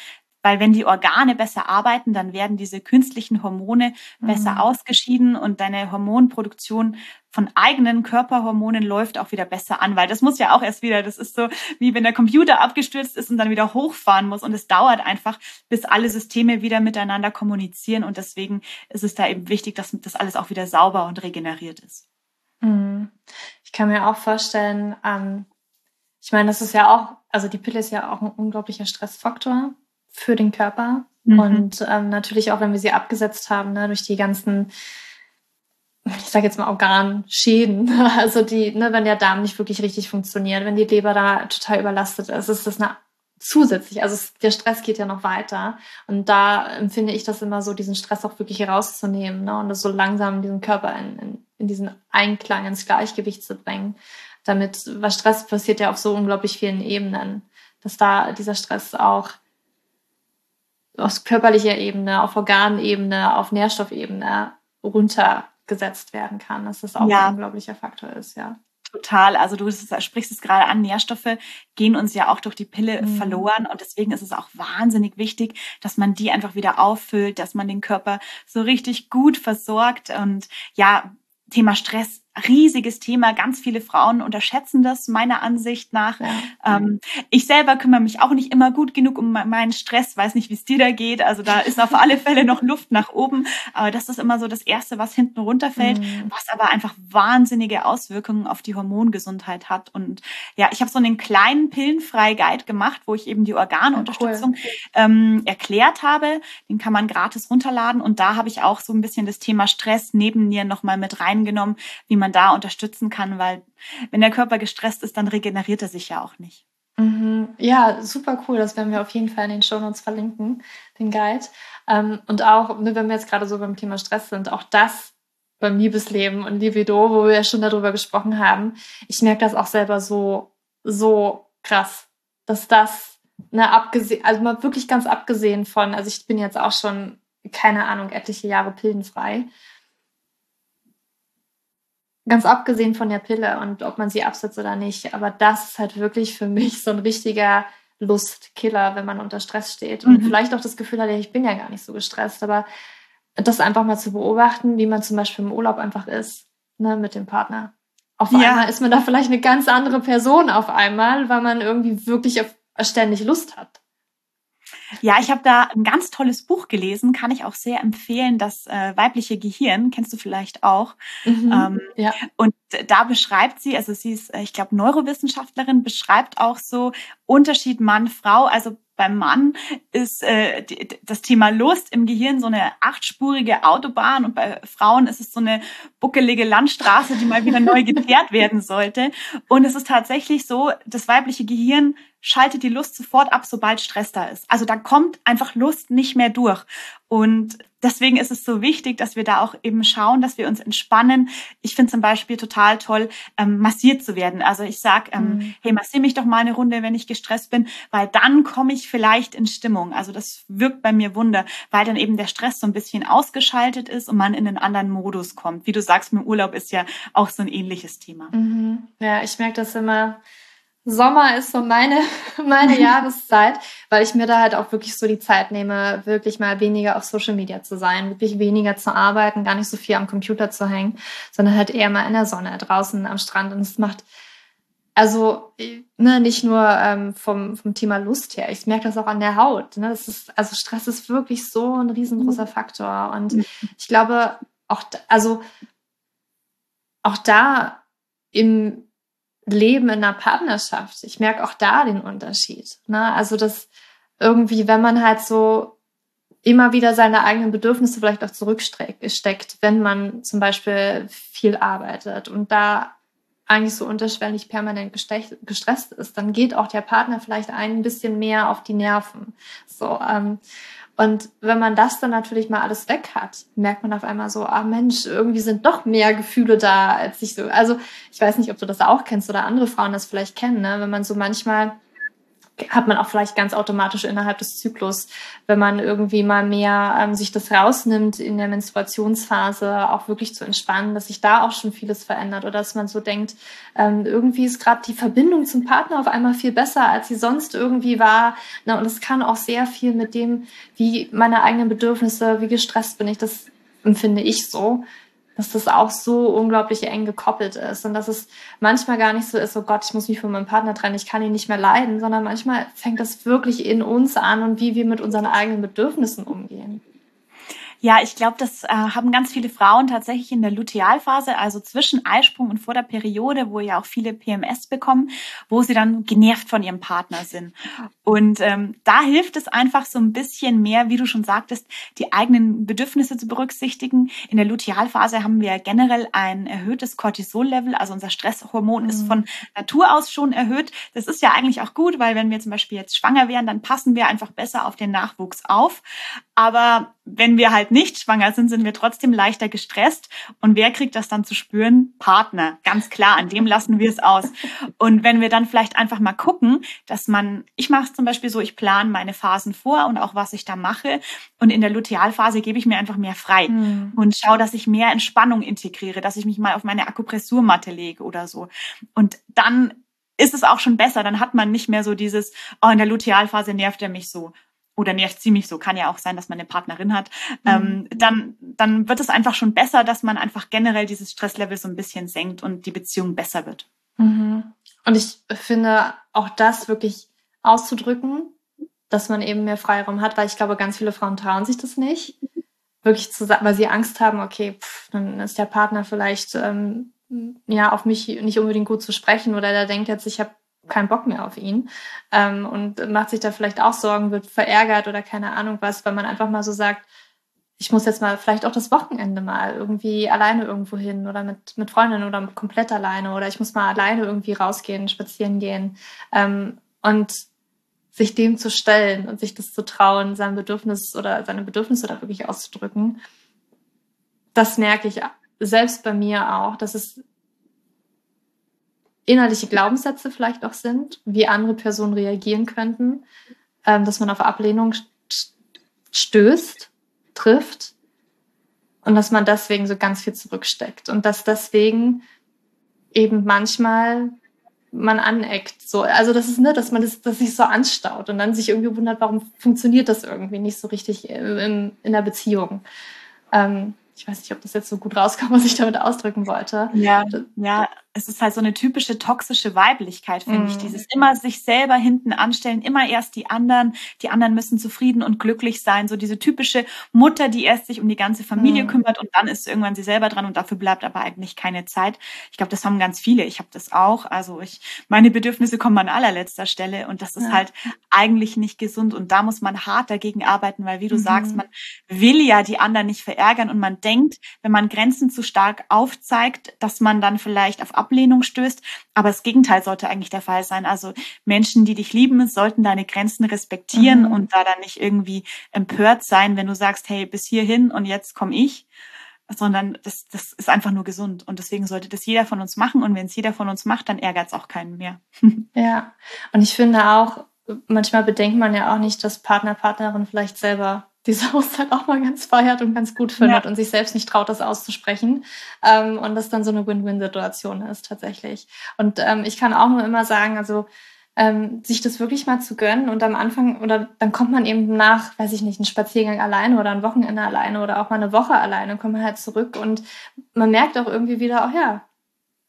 weil wenn die Organe besser arbeiten, dann werden diese künstlichen Hormone besser Mhm. ausgeschieden und deine Hormonproduktion von eigenen Körperhormonen läuft auch wieder besser an, weil das muss ja auch erst wieder, das ist so wie wenn der Computer abgestürzt ist und dann wieder hochfahren muss und es dauert einfach, bis alle Systeme wieder miteinander kommunizieren und deswegen ist es da eben wichtig, dass das alles auch wieder sauber und regeneriert ist. Mhm. Ich kann mir auch vorstellen, ähm, ich meine, das ist ja auch, also die Pille ist ja auch ein unglaublicher Stressfaktor für den Körper. Mhm. Und ähm, natürlich auch, wenn wir sie abgesetzt haben, ne, durch die ganzen, ich sage jetzt mal Organschäden, *laughs* also die, ne, wenn der Darm nicht wirklich richtig funktioniert, wenn die Leber da total überlastet ist, ist das eine zusätzlich, also es, der Stress geht ja noch weiter. Und da empfinde ich das immer so, diesen Stress auch wirklich herauszunehmen ne, und das so langsam diesen Körper in, in, in diesen Einklang, ins Gleichgewicht zu bringen. Damit, weil Stress passiert ja auf so unglaublich vielen Ebenen, dass da dieser Stress auch aus körperlicher Ebene, auf Organebene, auf Nährstoffebene runtergesetzt werden kann, dass das auch Ja. ein unglaublicher Faktor ist, ja. Total. Also du sprichst es gerade an, Nährstoffe gehen uns ja auch durch die Pille Mhm. verloren und deswegen ist es auch wahnsinnig wichtig, dass man die einfach wieder auffüllt, dass man den Körper so richtig gut versorgt und ja, Thema Stress, riesiges Thema. Ganz viele Frauen unterschätzen das meiner Ansicht nach. ja. Ähm, ich selber kümmere mich auch nicht immer gut genug um me- meinen Stress, weiß nicht, wie es dir da geht. Also da ist auf alle Fälle noch Luft nach oben. Aber das ist immer so das Erste, was hinten runterfällt, Mhm. was aber einfach wahnsinnige Auswirkungen auf die Hormongesundheit hat. Und ja, ich habe so einen kleinen Pillenfrei-Guide gemacht, wo ich eben die Organunterstützung ähm, erklärt habe. Den kann man gratis runterladen. Und da habe ich auch so ein bisschen das Thema Stress neben mir nochmal mit reingenommen, wie man da unterstützen kann, weil wenn der Körper gestresst ist, dann regeneriert er sich ja auch nicht. Mhm. Ja, super cool. Das werden wir auf jeden Fall in den Shownotes verlinken, den Guide. Ähm, und auch, ne, wenn wir jetzt gerade so beim Thema Stress sind, auch das beim Liebesleben und Libido, wo wir ja schon darüber gesprochen haben. Ich merke das auch selber so, so krass, dass das, ne, abgesehen, also mal wirklich ganz abgesehen von, also ich bin jetzt auch schon, keine Ahnung, etliche Jahre pillenfrei. Ganz abgesehen von der Pille und ob man sie absetzt oder nicht. Aber das ist halt wirklich für mich so ein richtiger Lustkiller, wenn man unter Stress steht. Und Mhm. vielleicht auch das Gefühl hat, ich bin ja gar nicht so gestresst. Aber das einfach mal zu beobachten, wie man zum Beispiel im Urlaub einfach ist, ne, mit dem Partner. Auf Ja. einmal ist man da vielleicht eine ganz andere Person auf einmal, weil man irgendwie wirklich auf, ständig Lust hat. Ja, ich habe da ein ganz tolles Buch gelesen, kann ich auch sehr empfehlen, das äh, weibliche Gehirn, kennst du vielleicht auch. Ähm, ja. Und da beschreibt sie, also sie ist, ich glaube, Neurowissenschaftlerin, beschreibt auch so Unterschied Mann-Frau. Also beim Mann ist äh, das Thema Lust im Gehirn so eine achtspurige Autobahn und bei Frauen ist es so eine buckelige Landstraße, die mal wieder neu *laughs* geteert werden sollte. Und es ist tatsächlich so, das weibliche Gehirn schaltet die Lust sofort ab, sobald Stress da ist. Also da kommt einfach Lust nicht mehr durch. Und deswegen ist es so wichtig, dass wir da auch eben schauen, dass wir uns entspannen. Ich finde zum Beispiel total toll, ähm, massiert zu werden. Also ich sag, ähm, Mhm. hey, massier mich doch mal eine Runde, wenn ich gestresst bin, weil dann komme ich vielleicht in Stimmung. Also das wirkt bei mir Wunder, weil dann eben der Stress so ein bisschen ausgeschaltet ist und man in einen anderen Modus kommt. Wie du sagst, mit dem Urlaub ist ja auch so ein ähnliches Thema. Mhm. Ja, ich merke das immer. Sommer ist so meine, *laughs* meine Jahreszeit, weil ich mir da halt auch wirklich so die Zeit nehme, wirklich mal weniger auf Social Media zu sein, wirklich weniger zu arbeiten, gar nicht so viel am Computer zu hängen, sondern halt eher mal in der Sonne, draußen am Strand. Und es macht, also ne, nicht nur ähm, vom, vom Thema Lust her, ich merke das auch an der Haut. Ne? Das ist, also Stress ist wirklich so ein riesengroßer Faktor. Und ich glaube, auch, also auch da im Leben in einer Partnerschaft, ich merke auch da den Unterschied. Ne? Also dass irgendwie, wenn man halt so immer wieder seine eigenen Bedürfnisse vielleicht auch zurücksteckt, wenn man zum Beispiel viel arbeitet und da eigentlich so unterschwellig permanent gestresst ist, dann geht auch der Partner vielleicht ein bisschen mehr auf die Nerven. So, ähm, und wenn man das dann natürlich mal alles weg hat, merkt man auf einmal so, ah Mensch, irgendwie sind doch mehr Gefühle da, als ich so. Also ich weiß nicht, ob du das auch kennst oder andere Frauen das vielleicht kennen, ne? wenn man so manchmal hat man auch vielleicht ganz automatisch innerhalb des Zyklus, wenn man irgendwie mal mehr ähm, sich das rausnimmt in der Menstruationsphase, auch wirklich zu entspannen, dass sich da auch schon vieles verändert oder dass man so denkt, ähm, irgendwie ist gerade die Verbindung zum Partner auf einmal viel besser, als sie sonst irgendwie war. Na, und es kann auch sehr viel mit dem, wie meine eigenen Bedürfnisse, wie gestresst bin ich, das empfinde ich so dass das auch so unglaublich eng gekoppelt ist und dass es manchmal gar nicht so ist, oh Gott, ich muss mich von meinem Partner trennen, ich kann ihn nicht mehr leiden, sondern manchmal fängt das wirklich in uns an und wie wir mit unseren eigenen Bedürfnissen umgehen. Ja, ich glaube, das äh, haben ganz viele Frauen tatsächlich in der Lutealphase, also zwischen Eisprung und vor der Periode, wo ja auch viele PMS bekommen, wo sie dann genervt von ihrem Partner sind. Und ähm, da hilft es einfach so ein bisschen mehr, wie du schon sagtest, die eigenen Bedürfnisse zu berücksichtigen. In der Lutealphase haben wir generell ein erhöhtes Cortisol-Level, also unser Stresshormon mhm. ist von Natur aus schon erhöht. Das ist ja eigentlich auch gut, weil wenn wir zum Beispiel jetzt schwanger wären, dann passen wir einfach besser auf den Nachwuchs auf. Aber wenn wir halt nicht schwanger sind, sind wir trotzdem leichter gestresst. Und wer kriegt das dann zu spüren? Partner. Ganz klar, an dem lassen wir es aus. Und wenn wir dann vielleicht einfach mal gucken, dass man, ich mache es zum Beispiel so, ich plane meine Phasen vor und auch was ich da mache. Und in der Lutealphase gebe ich mir einfach mehr frei mhm. und schaue, dass ich mehr Entspannung integriere, dass ich mich mal auf meine Akupressurmatte lege oder so. Und dann ist es auch schon besser. Dann hat man nicht mehr so dieses, oh, in der Lutealphase nervt er mich so oder nervt sie mich so, kann ja auch sein, dass man eine Partnerin hat, mhm. ähm, dann, dann wird es einfach schon besser, dass man einfach generell dieses Stresslevel so ein bisschen senkt und die Beziehung besser wird. Mhm. Und ich finde auch das wirklich auszudrücken, dass man eben mehr Freiraum hat, weil ich glaube, ganz viele Frauen trauen sich das nicht, wirklich zu sagen, weil sie Angst haben, okay, pff, dann ist der Partner vielleicht ähm, ja auf mich nicht unbedingt gut zu sprechen oder der denkt jetzt, ich habe keinen Bock mehr auf ihn ähm, und macht sich da vielleicht auch Sorgen, wird verärgert oder keine Ahnung was, weil man einfach mal so sagt, ich muss jetzt mal vielleicht auch das Wochenende mal irgendwie alleine irgendwo hin oder mit, mit Freundinnen oder komplett alleine oder ich muss mal alleine irgendwie rausgehen, spazieren gehen ähm, und sich dem zu stellen und sich das zu trauen, sein Bedürfnis oder seine Bedürfnisse da wirklich auszudrücken. Das merke ich selbst bei mir auch, dass es innerliche Glaubenssätze vielleicht auch sind, wie andere Personen reagieren könnten, ähm, dass man auf Ablehnung stößt, trifft und dass man deswegen so ganz viel zurücksteckt und dass deswegen eben manchmal man aneckt. So, also das ist ne, dass man das, dass sich so anstaut und dann sich irgendwie wundert, warum funktioniert das irgendwie nicht so richtig in, in der Beziehung. Ähm, ich weiß nicht, ob das jetzt so gut rauskam, was ich damit ausdrücken wollte. Ja, ja, es ist halt so eine typische toxische Weiblichkeit, finde mm. ich. Dieses immer sich selber hinten anstellen, immer erst die anderen, die anderen müssen zufrieden und glücklich sein. So diese typische Mutter, die erst sich um die ganze Familie mm. kümmert und dann ist irgendwann sie selber dran und dafür bleibt aber eigentlich keine Zeit. Ich glaube, das haben ganz viele. Ich habe das auch. Also ich, meine Bedürfnisse kommen an allerletzter Stelle und das ist ja. halt eigentlich nicht gesund und da muss man hart dagegen arbeiten, weil wie du mm. sagst, man will ja die anderen nicht verärgern und man denkt, wenn man Grenzen zu stark aufzeigt, dass man dann vielleicht auf Ablehnung stößt. Aber das Gegenteil sollte eigentlich der Fall sein. Also Menschen, die dich lieben, sollten deine Grenzen respektieren mhm. und da dann nicht irgendwie empört sein, wenn du sagst, hey, bis hierhin und jetzt komme ich sondern das, das ist einfach nur gesund. Und deswegen sollte das jeder von uns machen. Und wenn es jeder von uns macht, dann ärgert es auch keinen mehr. *laughs* ja, und ich finde auch, manchmal bedenkt man ja auch nicht, dass Partner, Partnerin vielleicht selber diese Auszeit *laughs* auch mal ganz feiert und ganz gut findet ja. und sich selbst nicht traut, das auszusprechen. Ähm, und das dann so eine Win-Win-Situation ist tatsächlich. Und ähm, ich kann auch nur immer sagen, also ähm, sich das wirklich mal zu gönnen und am Anfang oder dann kommt man eben nach, weiß ich nicht, einen Spaziergang alleine oder ein Wochenende alleine oder auch mal eine Woche alleine, kommt man halt zurück und man merkt auch irgendwie wieder, oh ja,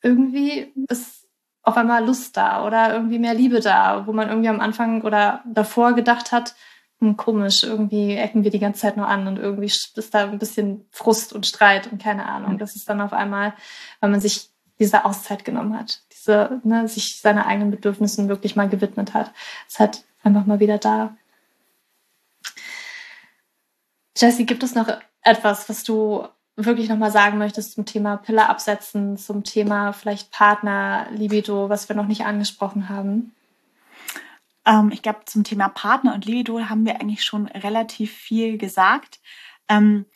irgendwie ist auf einmal Lust da oder irgendwie mehr Liebe da, wo man irgendwie am Anfang oder davor gedacht hat, hm, komisch, irgendwie ecken wir die ganze Zeit nur an und irgendwie ist da ein bisschen Frust und Streit und keine Ahnung. Das ist dann auf einmal, weil man sich diese Auszeit genommen hat, diese, ne, sich seine eigenen Bedürfnissen wirklich mal gewidmet hat. Es hat einfach mal wieder da. Jessie, gibt es noch etwas, was du wirklich nochmal sagen möchtest zum Thema Pille absetzen, zum Thema vielleicht Partner, Libido, was wir noch nicht angesprochen haben? Ähm, ich glaube, zum Thema Partner und Libido haben wir eigentlich schon relativ viel gesagt. Ähm,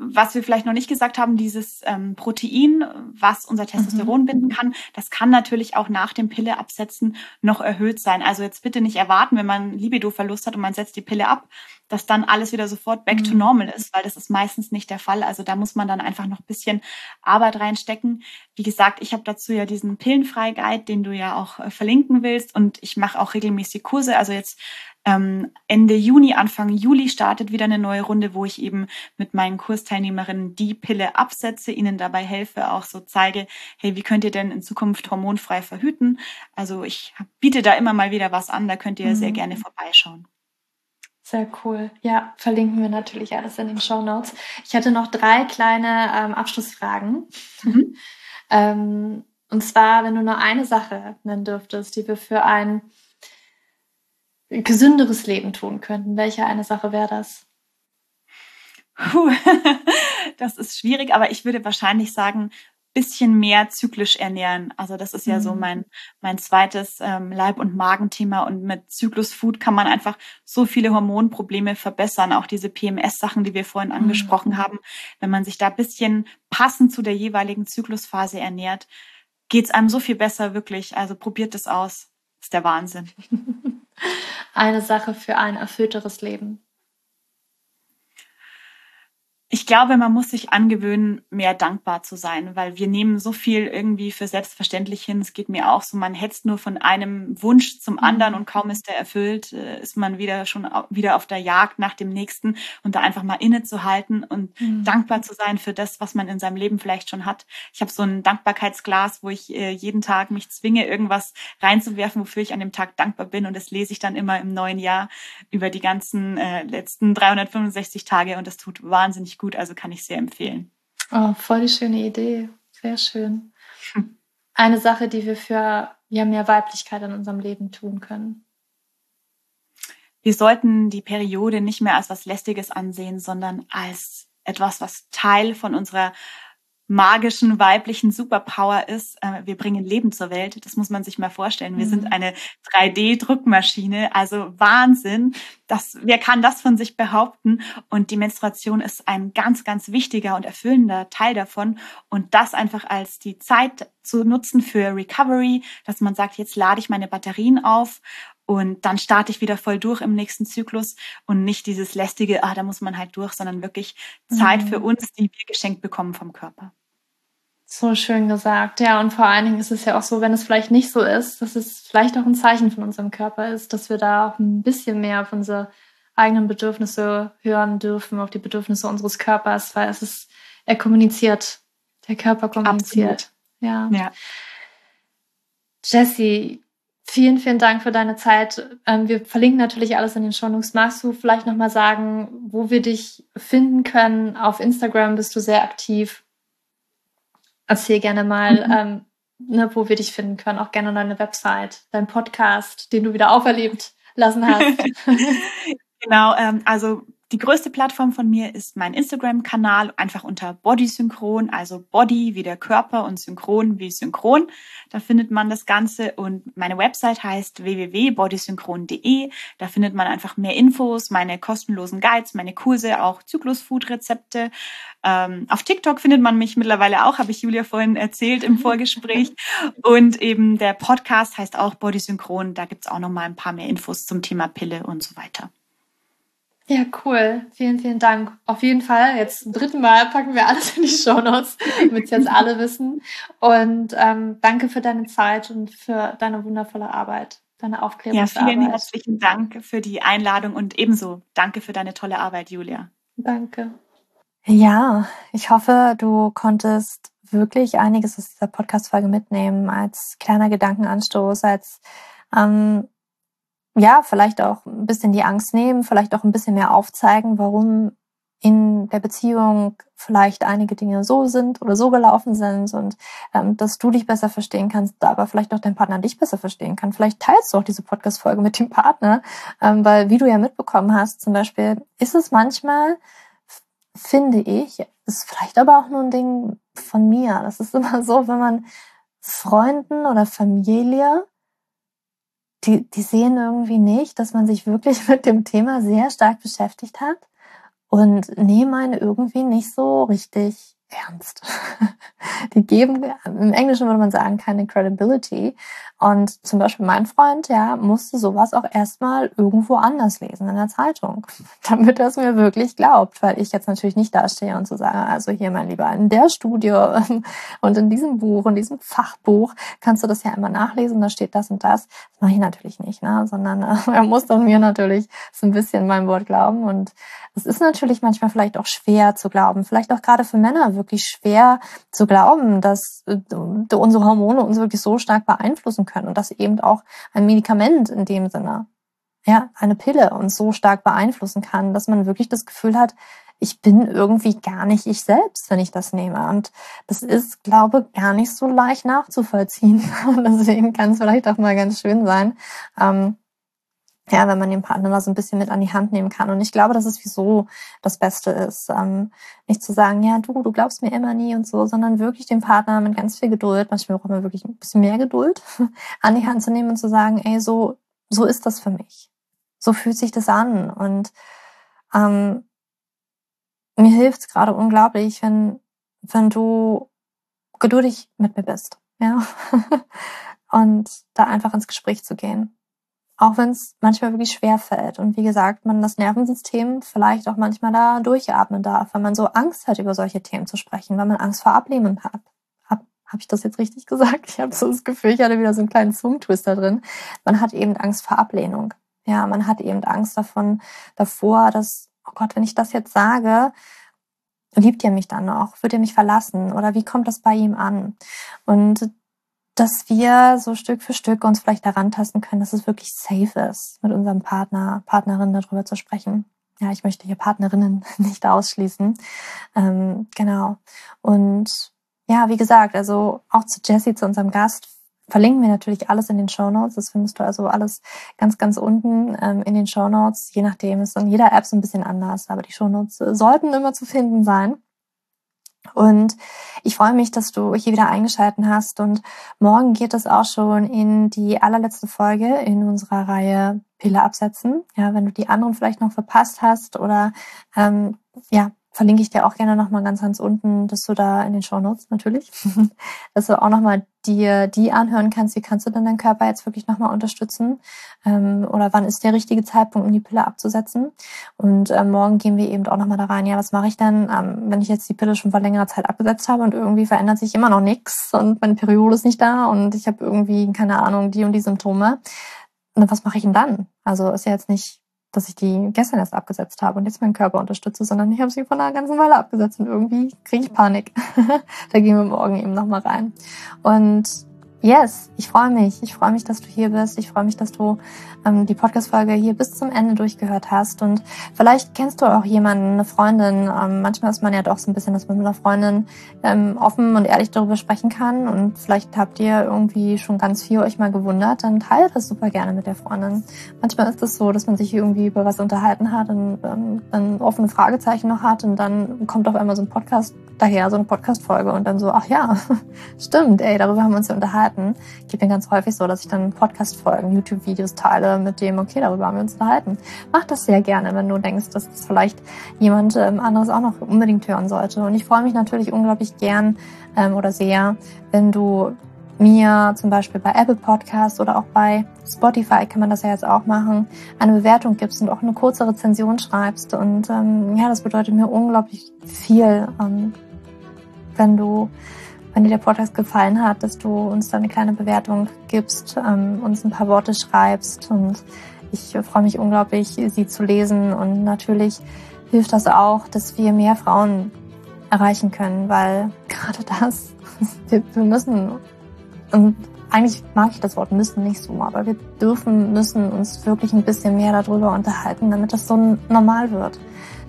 was wir vielleicht noch nicht gesagt haben, dieses ähm, Protein, was unser Testosteron mhm. binden kann, das kann natürlich auch nach dem Pille absetzen noch erhöht sein. Also jetzt bitte nicht erwarten, wenn man Libido-Verlust hat und man setzt die Pille ab, dass dann alles wieder sofort back mhm. to normal ist, weil das ist meistens nicht der Fall. Also da muss man dann einfach noch ein bisschen Arbeit reinstecken. Wie gesagt, ich habe dazu ja diesen Pillenfrei-Guide, den du ja auch äh, verlinken willst und ich mache auch regelmäßig Kurse. Also jetzt ähm, Ende Juni, Anfang Juli startet wieder eine neue Runde, wo ich eben mit meinen Kursteilnehmerinnen die Pille absetze, ihnen dabei helfe, auch so zeige, hey, wie könnt ihr denn in Zukunft hormonfrei verhüten? Also ich biete da immer mal wieder was an, da könnt ihr mhm. sehr gerne vorbeischauen. Sehr cool. Ja, verlinken wir natürlich alles in den Show Notes. Ich hatte noch drei kleine ähm, Abschlussfragen. Mhm. *laughs* ähm, und zwar, wenn du nur eine Sache nennen dürftest, die wir für ein gesünderes Leben tun könnten, welche eine Sache wäre das? Puh, *laughs* das ist schwierig, aber ich würde wahrscheinlich sagen, bisschen mehr zyklisch ernähren. Also das ist ja mhm. so mein, mein zweites ähm, Leib- und Magenthema. Und mit Zyklusfood kann man einfach so viele Hormonprobleme verbessern. Auch diese PMS-Sachen, die wir vorhin mhm. angesprochen haben. Wenn man sich da bisschen passend zu der jeweiligen Zyklusphase ernährt, geht's einem so viel besser, wirklich. Also probiert es aus. Ist der Wahnsinn. *laughs* Eine Sache für ein erfüllteres Leben. Ich glaube, man muss sich angewöhnen, mehr dankbar zu sein, weil wir nehmen so viel irgendwie für selbstverständlich hin. Es geht mir auch so, man hetzt nur von einem Wunsch zum mhm. anderen und kaum ist der erfüllt, äh, ist man wieder schon wieder auf der Jagd nach dem nächsten und da einfach mal innezuhalten und mhm. dankbar zu sein für das, was man in seinem Leben vielleicht schon hat. Ich habe so ein Dankbarkeitsglas, wo ich äh, jeden Tag mich zwinge, irgendwas reinzuwerfen, wofür ich an dem Tag dankbar bin und das lese ich dann immer im neuen Jahr über die ganzen äh, letzten 365 Tage und das tut wahnsinnig gut, also kann ich sehr empfehlen. Oh, voll die schöne Idee. Sehr schön. Hm. Eine Sache, die wir für ja, mehr Weiblichkeit in unserem Leben tun können. Wir sollten die Periode nicht mehr als was Lästiges ansehen, sondern als etwas, was Teil von unserer magischen weiblichen Superpower ist, äh, wir bringen Leben zur Welt. Das muss man sich mal vorstellen. Wir mhm. sind eine 3D-Druckmaschine, also Wahnsinn. Das, wer kann das von sich behaupten? Und die Menstruation ist ein ganz, ganz wichtiger und erfüllender Teil davon. Und das einfach als die Zeit zu nutzen für Recovery, dass man sagt, jetzt lade ich meine Batterien auf und dann starte ich wieder voll durch im nächsten Zyklus und nicht dieses lästige, ah, da muss man halt durch, sondern wirklich Zeit mhm. für uns, die wir geschenkt bekommen vom Körper. So schön gesagt. Ja, und vor allen Dingen ist es ja auch so, wenn es vielleicht nicht so ist, dass es vielleicht auch ein Zeichen von unserem Körper ist, dass wir da auch ein bisschen mehr auf unsere eigenen Bedürfnisse hören dürfen, auf die Bedürfnisse unseres Körpers, weil es ist, er kommuniziert. Der Körper kommuniziert. Absolut. Ja. ja. Jessie, vielen, vielen Dank für deine Zeit. Ähm, wir verlinken natürlich alles in den Shownotes. Magst du vielleicht nochmal sagen, wo wir dich finden können? Auf Instagram bist du sehr aktiv. Erzähl gerne mal, mhm. ähm, ne, wo wir dich finden können. Auch gerne deine Website, dein Podcast, den du wieder auferlebt lassen hast. *laughs* genau, ähm, also die größte Plattform von mir ist mein Instagram-Kanal, einfach unter Bodysynchron, also Body wie der Körper und Synchron wie Synchron. Da findet man das Ganze und meine Website heißt www.bodysynchron.de. Da findet man einfach mehr Infos, meine kostenlosen Guides, meine Kurse, auch Zyklus-Food-Rezepte. Ähm, auf TikTok findet man mich mittlerweile auch, habe ich Julia vorhin erzählt im *laughs* Vorgespräch. Und eben der Podcast heißt auch Bodysynchron. Da gibt's auch noch mal ein paar mehr Infos zum Thema Pille und so weiter. Ja, cool. Vielen, vielen Dank. Auf jeden Fall. Jetzt zum dritten Mal packen wir alles in die Show Notes, damit es jetzt alle wissen. Und ähm, danke für deine Zeit und für deine wundervolle Arbeit, deine Aufklärungsarbeit. Ja, vielen herzlichen Dank für die Einladung und ebenso danke für deine tolle Arbeit, Julia. Danke. Ja, ich hoffe, du konntest wirklich einiges aus dieser Podcast-Folge mitnehmen als kleiner Gedankenanstoß, als ähm, ja, vielleicht auch ein bisschen die Angst nehmen, vielleicht auch ein bisschen mehr aufzeigen, warum in der Beziehung vielleicht einige Dinge so sind oder so gelaufen sind und ähm, dass du dich besser verstehen kannst, aber vielleicht auch dein Partner dich besser verstehen kann. Vielleicht teilst du auch diese Podcast-Folge mit dem Partner, ähm, weil wie du ja mitbekommen hast, zum Beispiel ist es manchmal, finde ich, ist vielleicht aber auch nur ein Ding von mir. Das ist *laughs* immer so, wenn man Freunden oder Familie die, die sehen irgendwie nicht, dass man sich wirklich *laughs* mit dem Thema sehr stark beschäftigt hat und nehmen einen irgendwie nicht so richtig ernst. *laughs* Die geben, im Englischen würde man sagen, keine Credibility. Und zum Beispiel mein Freund, ja, musste sowas auch erstmal irgendwo anders lesen in der Zeitung, *laughs* damit er es mir wirklich glaubt, weil ich jetzt natürlich nicht dastehe und so sagen, also hier mein Lieber, in der Studie *laughs* und in diesem Buch, in diesem Fachbuch kannst du das ja immer nachlesen, da steht das und das. Das mache ich natürlich nicht, ne? sondern äh, er muss dann mir natürlich so ein bisschen mein Wort glauben und es ist natürlich manchmal vielleicht auch schwer zu glauben, vielleicht auch gerade für Männer wirklich schwer zu glauben, dass äh, unsere Hormone uns wirklich so stark beeinflussen können und dass eben auch ein Medikament in dem Sinne, ja, eine Pille uns so stark beeinflussen kann, dass man wirklich das Gefühl hat, ich bin irgendwie gar nicht ich selbst, wenn ich das nehme. Und das ist, glaube gar nicht so leicht nachzuvollziehen. *laughs* Und deswegen kann es vielleicht auch mal ganz schön sein, ähm, ja, wenn man den Partner da so ein bisschen mit an die Hand nehmen kann. Und ich glaube, dass es wieso das Beste ist. Ähm, nicht zu sagen, ja, du, du glaubst mir immer nie und so, sondern wirklich den Partner mit ganz viel Geduld, manchmal braucht man wirklich ein bisschen mehr Geduld, *laughs* an die Hand zu nehmen und zu sagen, ey, so, so ist das für mich. So fühlt sich das an. Und ähm, mir hilft es gerade unglaublich, wenn, wenn du geduldig mit mir bist. Ja. *laughs* und da einfach ins Gespräch zu gehen auch wenn es manchmal wirklich schwer fällt. Und wie gesagt, man das Nervensystem vielleicht auch manchmal da durchatmen darf, wenn man so Angst hat, über solche Themen zu sprechen, weil man Angst vor Ablehnung hat. Hab, hab ich das jetzt richtig *laughs* gesagt? Ich habe so das Gefühl, ich hatte wieder so einen kleinen Zungentwister drin. Man hat eben Angst vor Ablehnung. Ja, man hat eben Angst davon, davor, dass, oh Gott, wenn ich das jetzt sage, liebt ihr mich dann noch? Wird ihr mich verlassen? Oder wie kommt das bei ihm an? Und dass wir so Stück für Stück uns vielleicht daran tasten können, dass es wirklich safe ist, mit unserem Partner, Partnerin darüber zu sprechen. Ja, ich möchte hier Partnerinnen *laughs* nicht ausschließen. Ähm, genau. Und ja, wie gesagt, also auch zu Jessie, zu unserem Gast, verlinken wir natürlich alles in den Show Notes. Das findest du also alles ganz, ganz unten ähm, in den Show Notes. Je nachdem ist in jeder App so ein bisschen anders, aber die Show Notes sollten immer zu finden sein. Und ich freue mich, dass du hier wieder eingeschaltet hast. Und morgen geht es auch schon in die allerletzte Folge in unserer Reihe Pille absetzen. Ja, wenn du die anderen vielleicht noch verpasst hast oder ähm, ja, verlinke ich dir auch gerne nochmal ganz ganz unten, dass du da in den Show Notes natürlich, *laughs* dass du auch nochmal dir die anhören kannst, wie kannst du denn deinen Körper jetzt wirklich nochmal unterstützen ähm, oder wann ist der richtige Zeitpunkt, um die Pille abzusetzen. Und ähm, morgen gehen wir eben auch nochmal da rein, ja, was mache ich denn, ähm, wenn ich jetzt die Pille schon vor längerer Zeit abgesetzt habe und irgendwie verändert sich immer noch nichts und meine Periode ist nicht da und ich habe irgendwie, keine Ahnung, die und die Symptome. Und was mache ich denn dann? Also ist ja jetzt nicht dass ich die gestern erst abgesetzt habe und jetzt meinen Körper unterstütze, sondern ich habe sie von einer ganzen Weile abgesetzt und irgendwie kriege ich Panik. *laughs* da gehen wir morgen eben nochmal rein. Und Yes, ich freue mich. Ich freue mich, dass du hier bist. Ich freue mich, dass du ähm, die Podcast-Folge hier bis zum Ende durchgehört hast. Und vielleicht kennst du auch jemanden, eine Freundin. Ähm, manchmal ist man ja doch so ein bisschen, dass man mit einer Freundin ähm, offen und ehrlich darüber sprechen kann. Und vielleicht habt ihr irgendwie schon ganz viel euch mal gewundert. Dann teilt das super gerne mit der Freundin. Manchmal ist es das so, dass man sich irgendwie über was unterhalten hat und ähm, dann offene Fragezeichen noch hat. Und dann kommt auf einmal so ein Podcast daher, so eine Podcast-Folge. Und dann so, ach ja, *laughs* stimmt, ey, darüber haben wir uns ja unterhalten unterhalten. Geht mir ganz häufig so, dass ich dann Podcast-Folgen, YouTube-Videos teile mit dem, okay, darüber haben wir uns unterhalten. Mach das sehr gerne, wenn du denkst, dass das vielleicht jemand ähm, anderes auch noch unbedingt hören sollte. Und ich freue mich natürlich unglaublich gern ähm, oder sehr, wenn du mir zum Beispiel bei Apple Podcasts oder auch bei Spotify kann man das ja jetzt auch machen, eine Bewertung gibst und auch eine kurze Rezension schreibst. Und ähm, ja, das bedeutet mir unglaublich viel, ähm, wenn du wenn dir der Podcast gefallen hat, dass du uns da eine kleine Bewertung gibst, ähm, uns ein paar Worte schreibst. Und ich freue mich unglaublich, sie zu lesen. Und natürlich hilft das auch, dass wir mehr Frauen erreichen können, weil *laughs* gerade das, wir, wir müssen, und eigentlich mag ich das Wort müssen nicht so, aber wir dürfen, müssen uns wirklich ein bisschen mehr darüber unterhalten, damit das so normal wird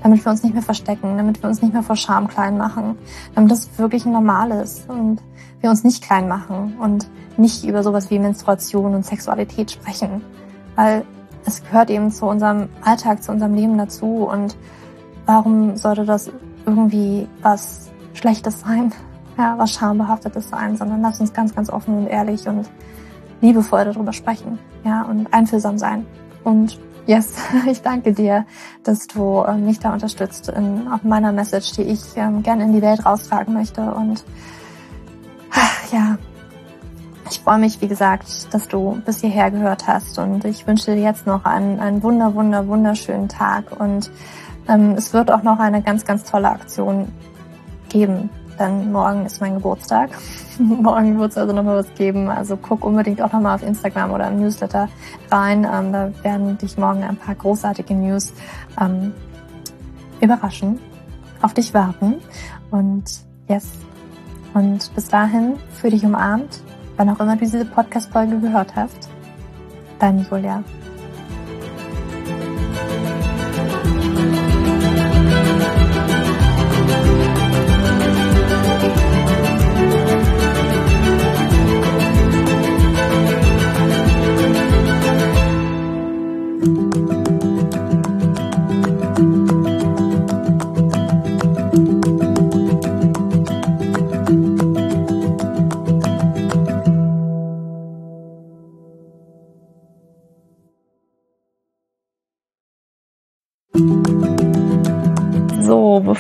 damit wir uns nicht mehr verstecken, damit wir uns nicht mehr vor Scham klein machen, damit das wirklich normal ist und wir uns nicht klein machen und nicht über sowas wie Menstruation und Sexualität sprechen, weil es gehört eben zu unserem Alltag, zu unserem Leben dazu und warum sollte das irgendwie was Schlechtes sein, ja, was schambehaftetes sein, sondern lass uns ganz, ganz offen und ehrlich und liebevoll darüber sprechen, ja, und einfühlsam sein und yes, *laughs* ich danke dir, dass du äh, mich da unterstützt in auch meiner Message, die ich ähm, gerne in die Welt raustragen möchte. Und ach, ja, ich freue mich, wie gesagt, dass du bis hierher gehört hast. Und ich wünsche dir jetzt noch einen, einen wunder, wunder, wunderschönen Tag. Und ähm, es wird auch noch eine ganz, ganz tolle Aktion geben, denn morgen ist mein Geburtstag. *laughs* morgen wird es also nochmal was geben. Also guck unbedingt auch nochmal auf Instagram oder im Newsletter rein. Ähm, da werden dich morgen ein paar großartige News ähm, überraschen, auf dich warten und yes. Und bis dahin, für dich umarmt wann auch immer du diese Podcast-Folge gehört hast. Deine Julia.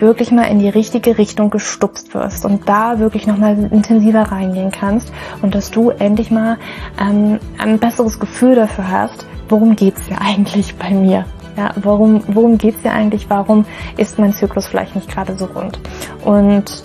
wirklich mal in die richtige Richtung gestupst wirst und da wirklich nochmal intensiver reingehen kannst und dass du endlich mal ähm, ein besseres Gefühl dafür hast, worum geht's ja eigentlich bei mir? Ja, warum, worum geht's ja eigentlich? Warum ist mein Zyklus vielleicht nicht gerade so rund? Und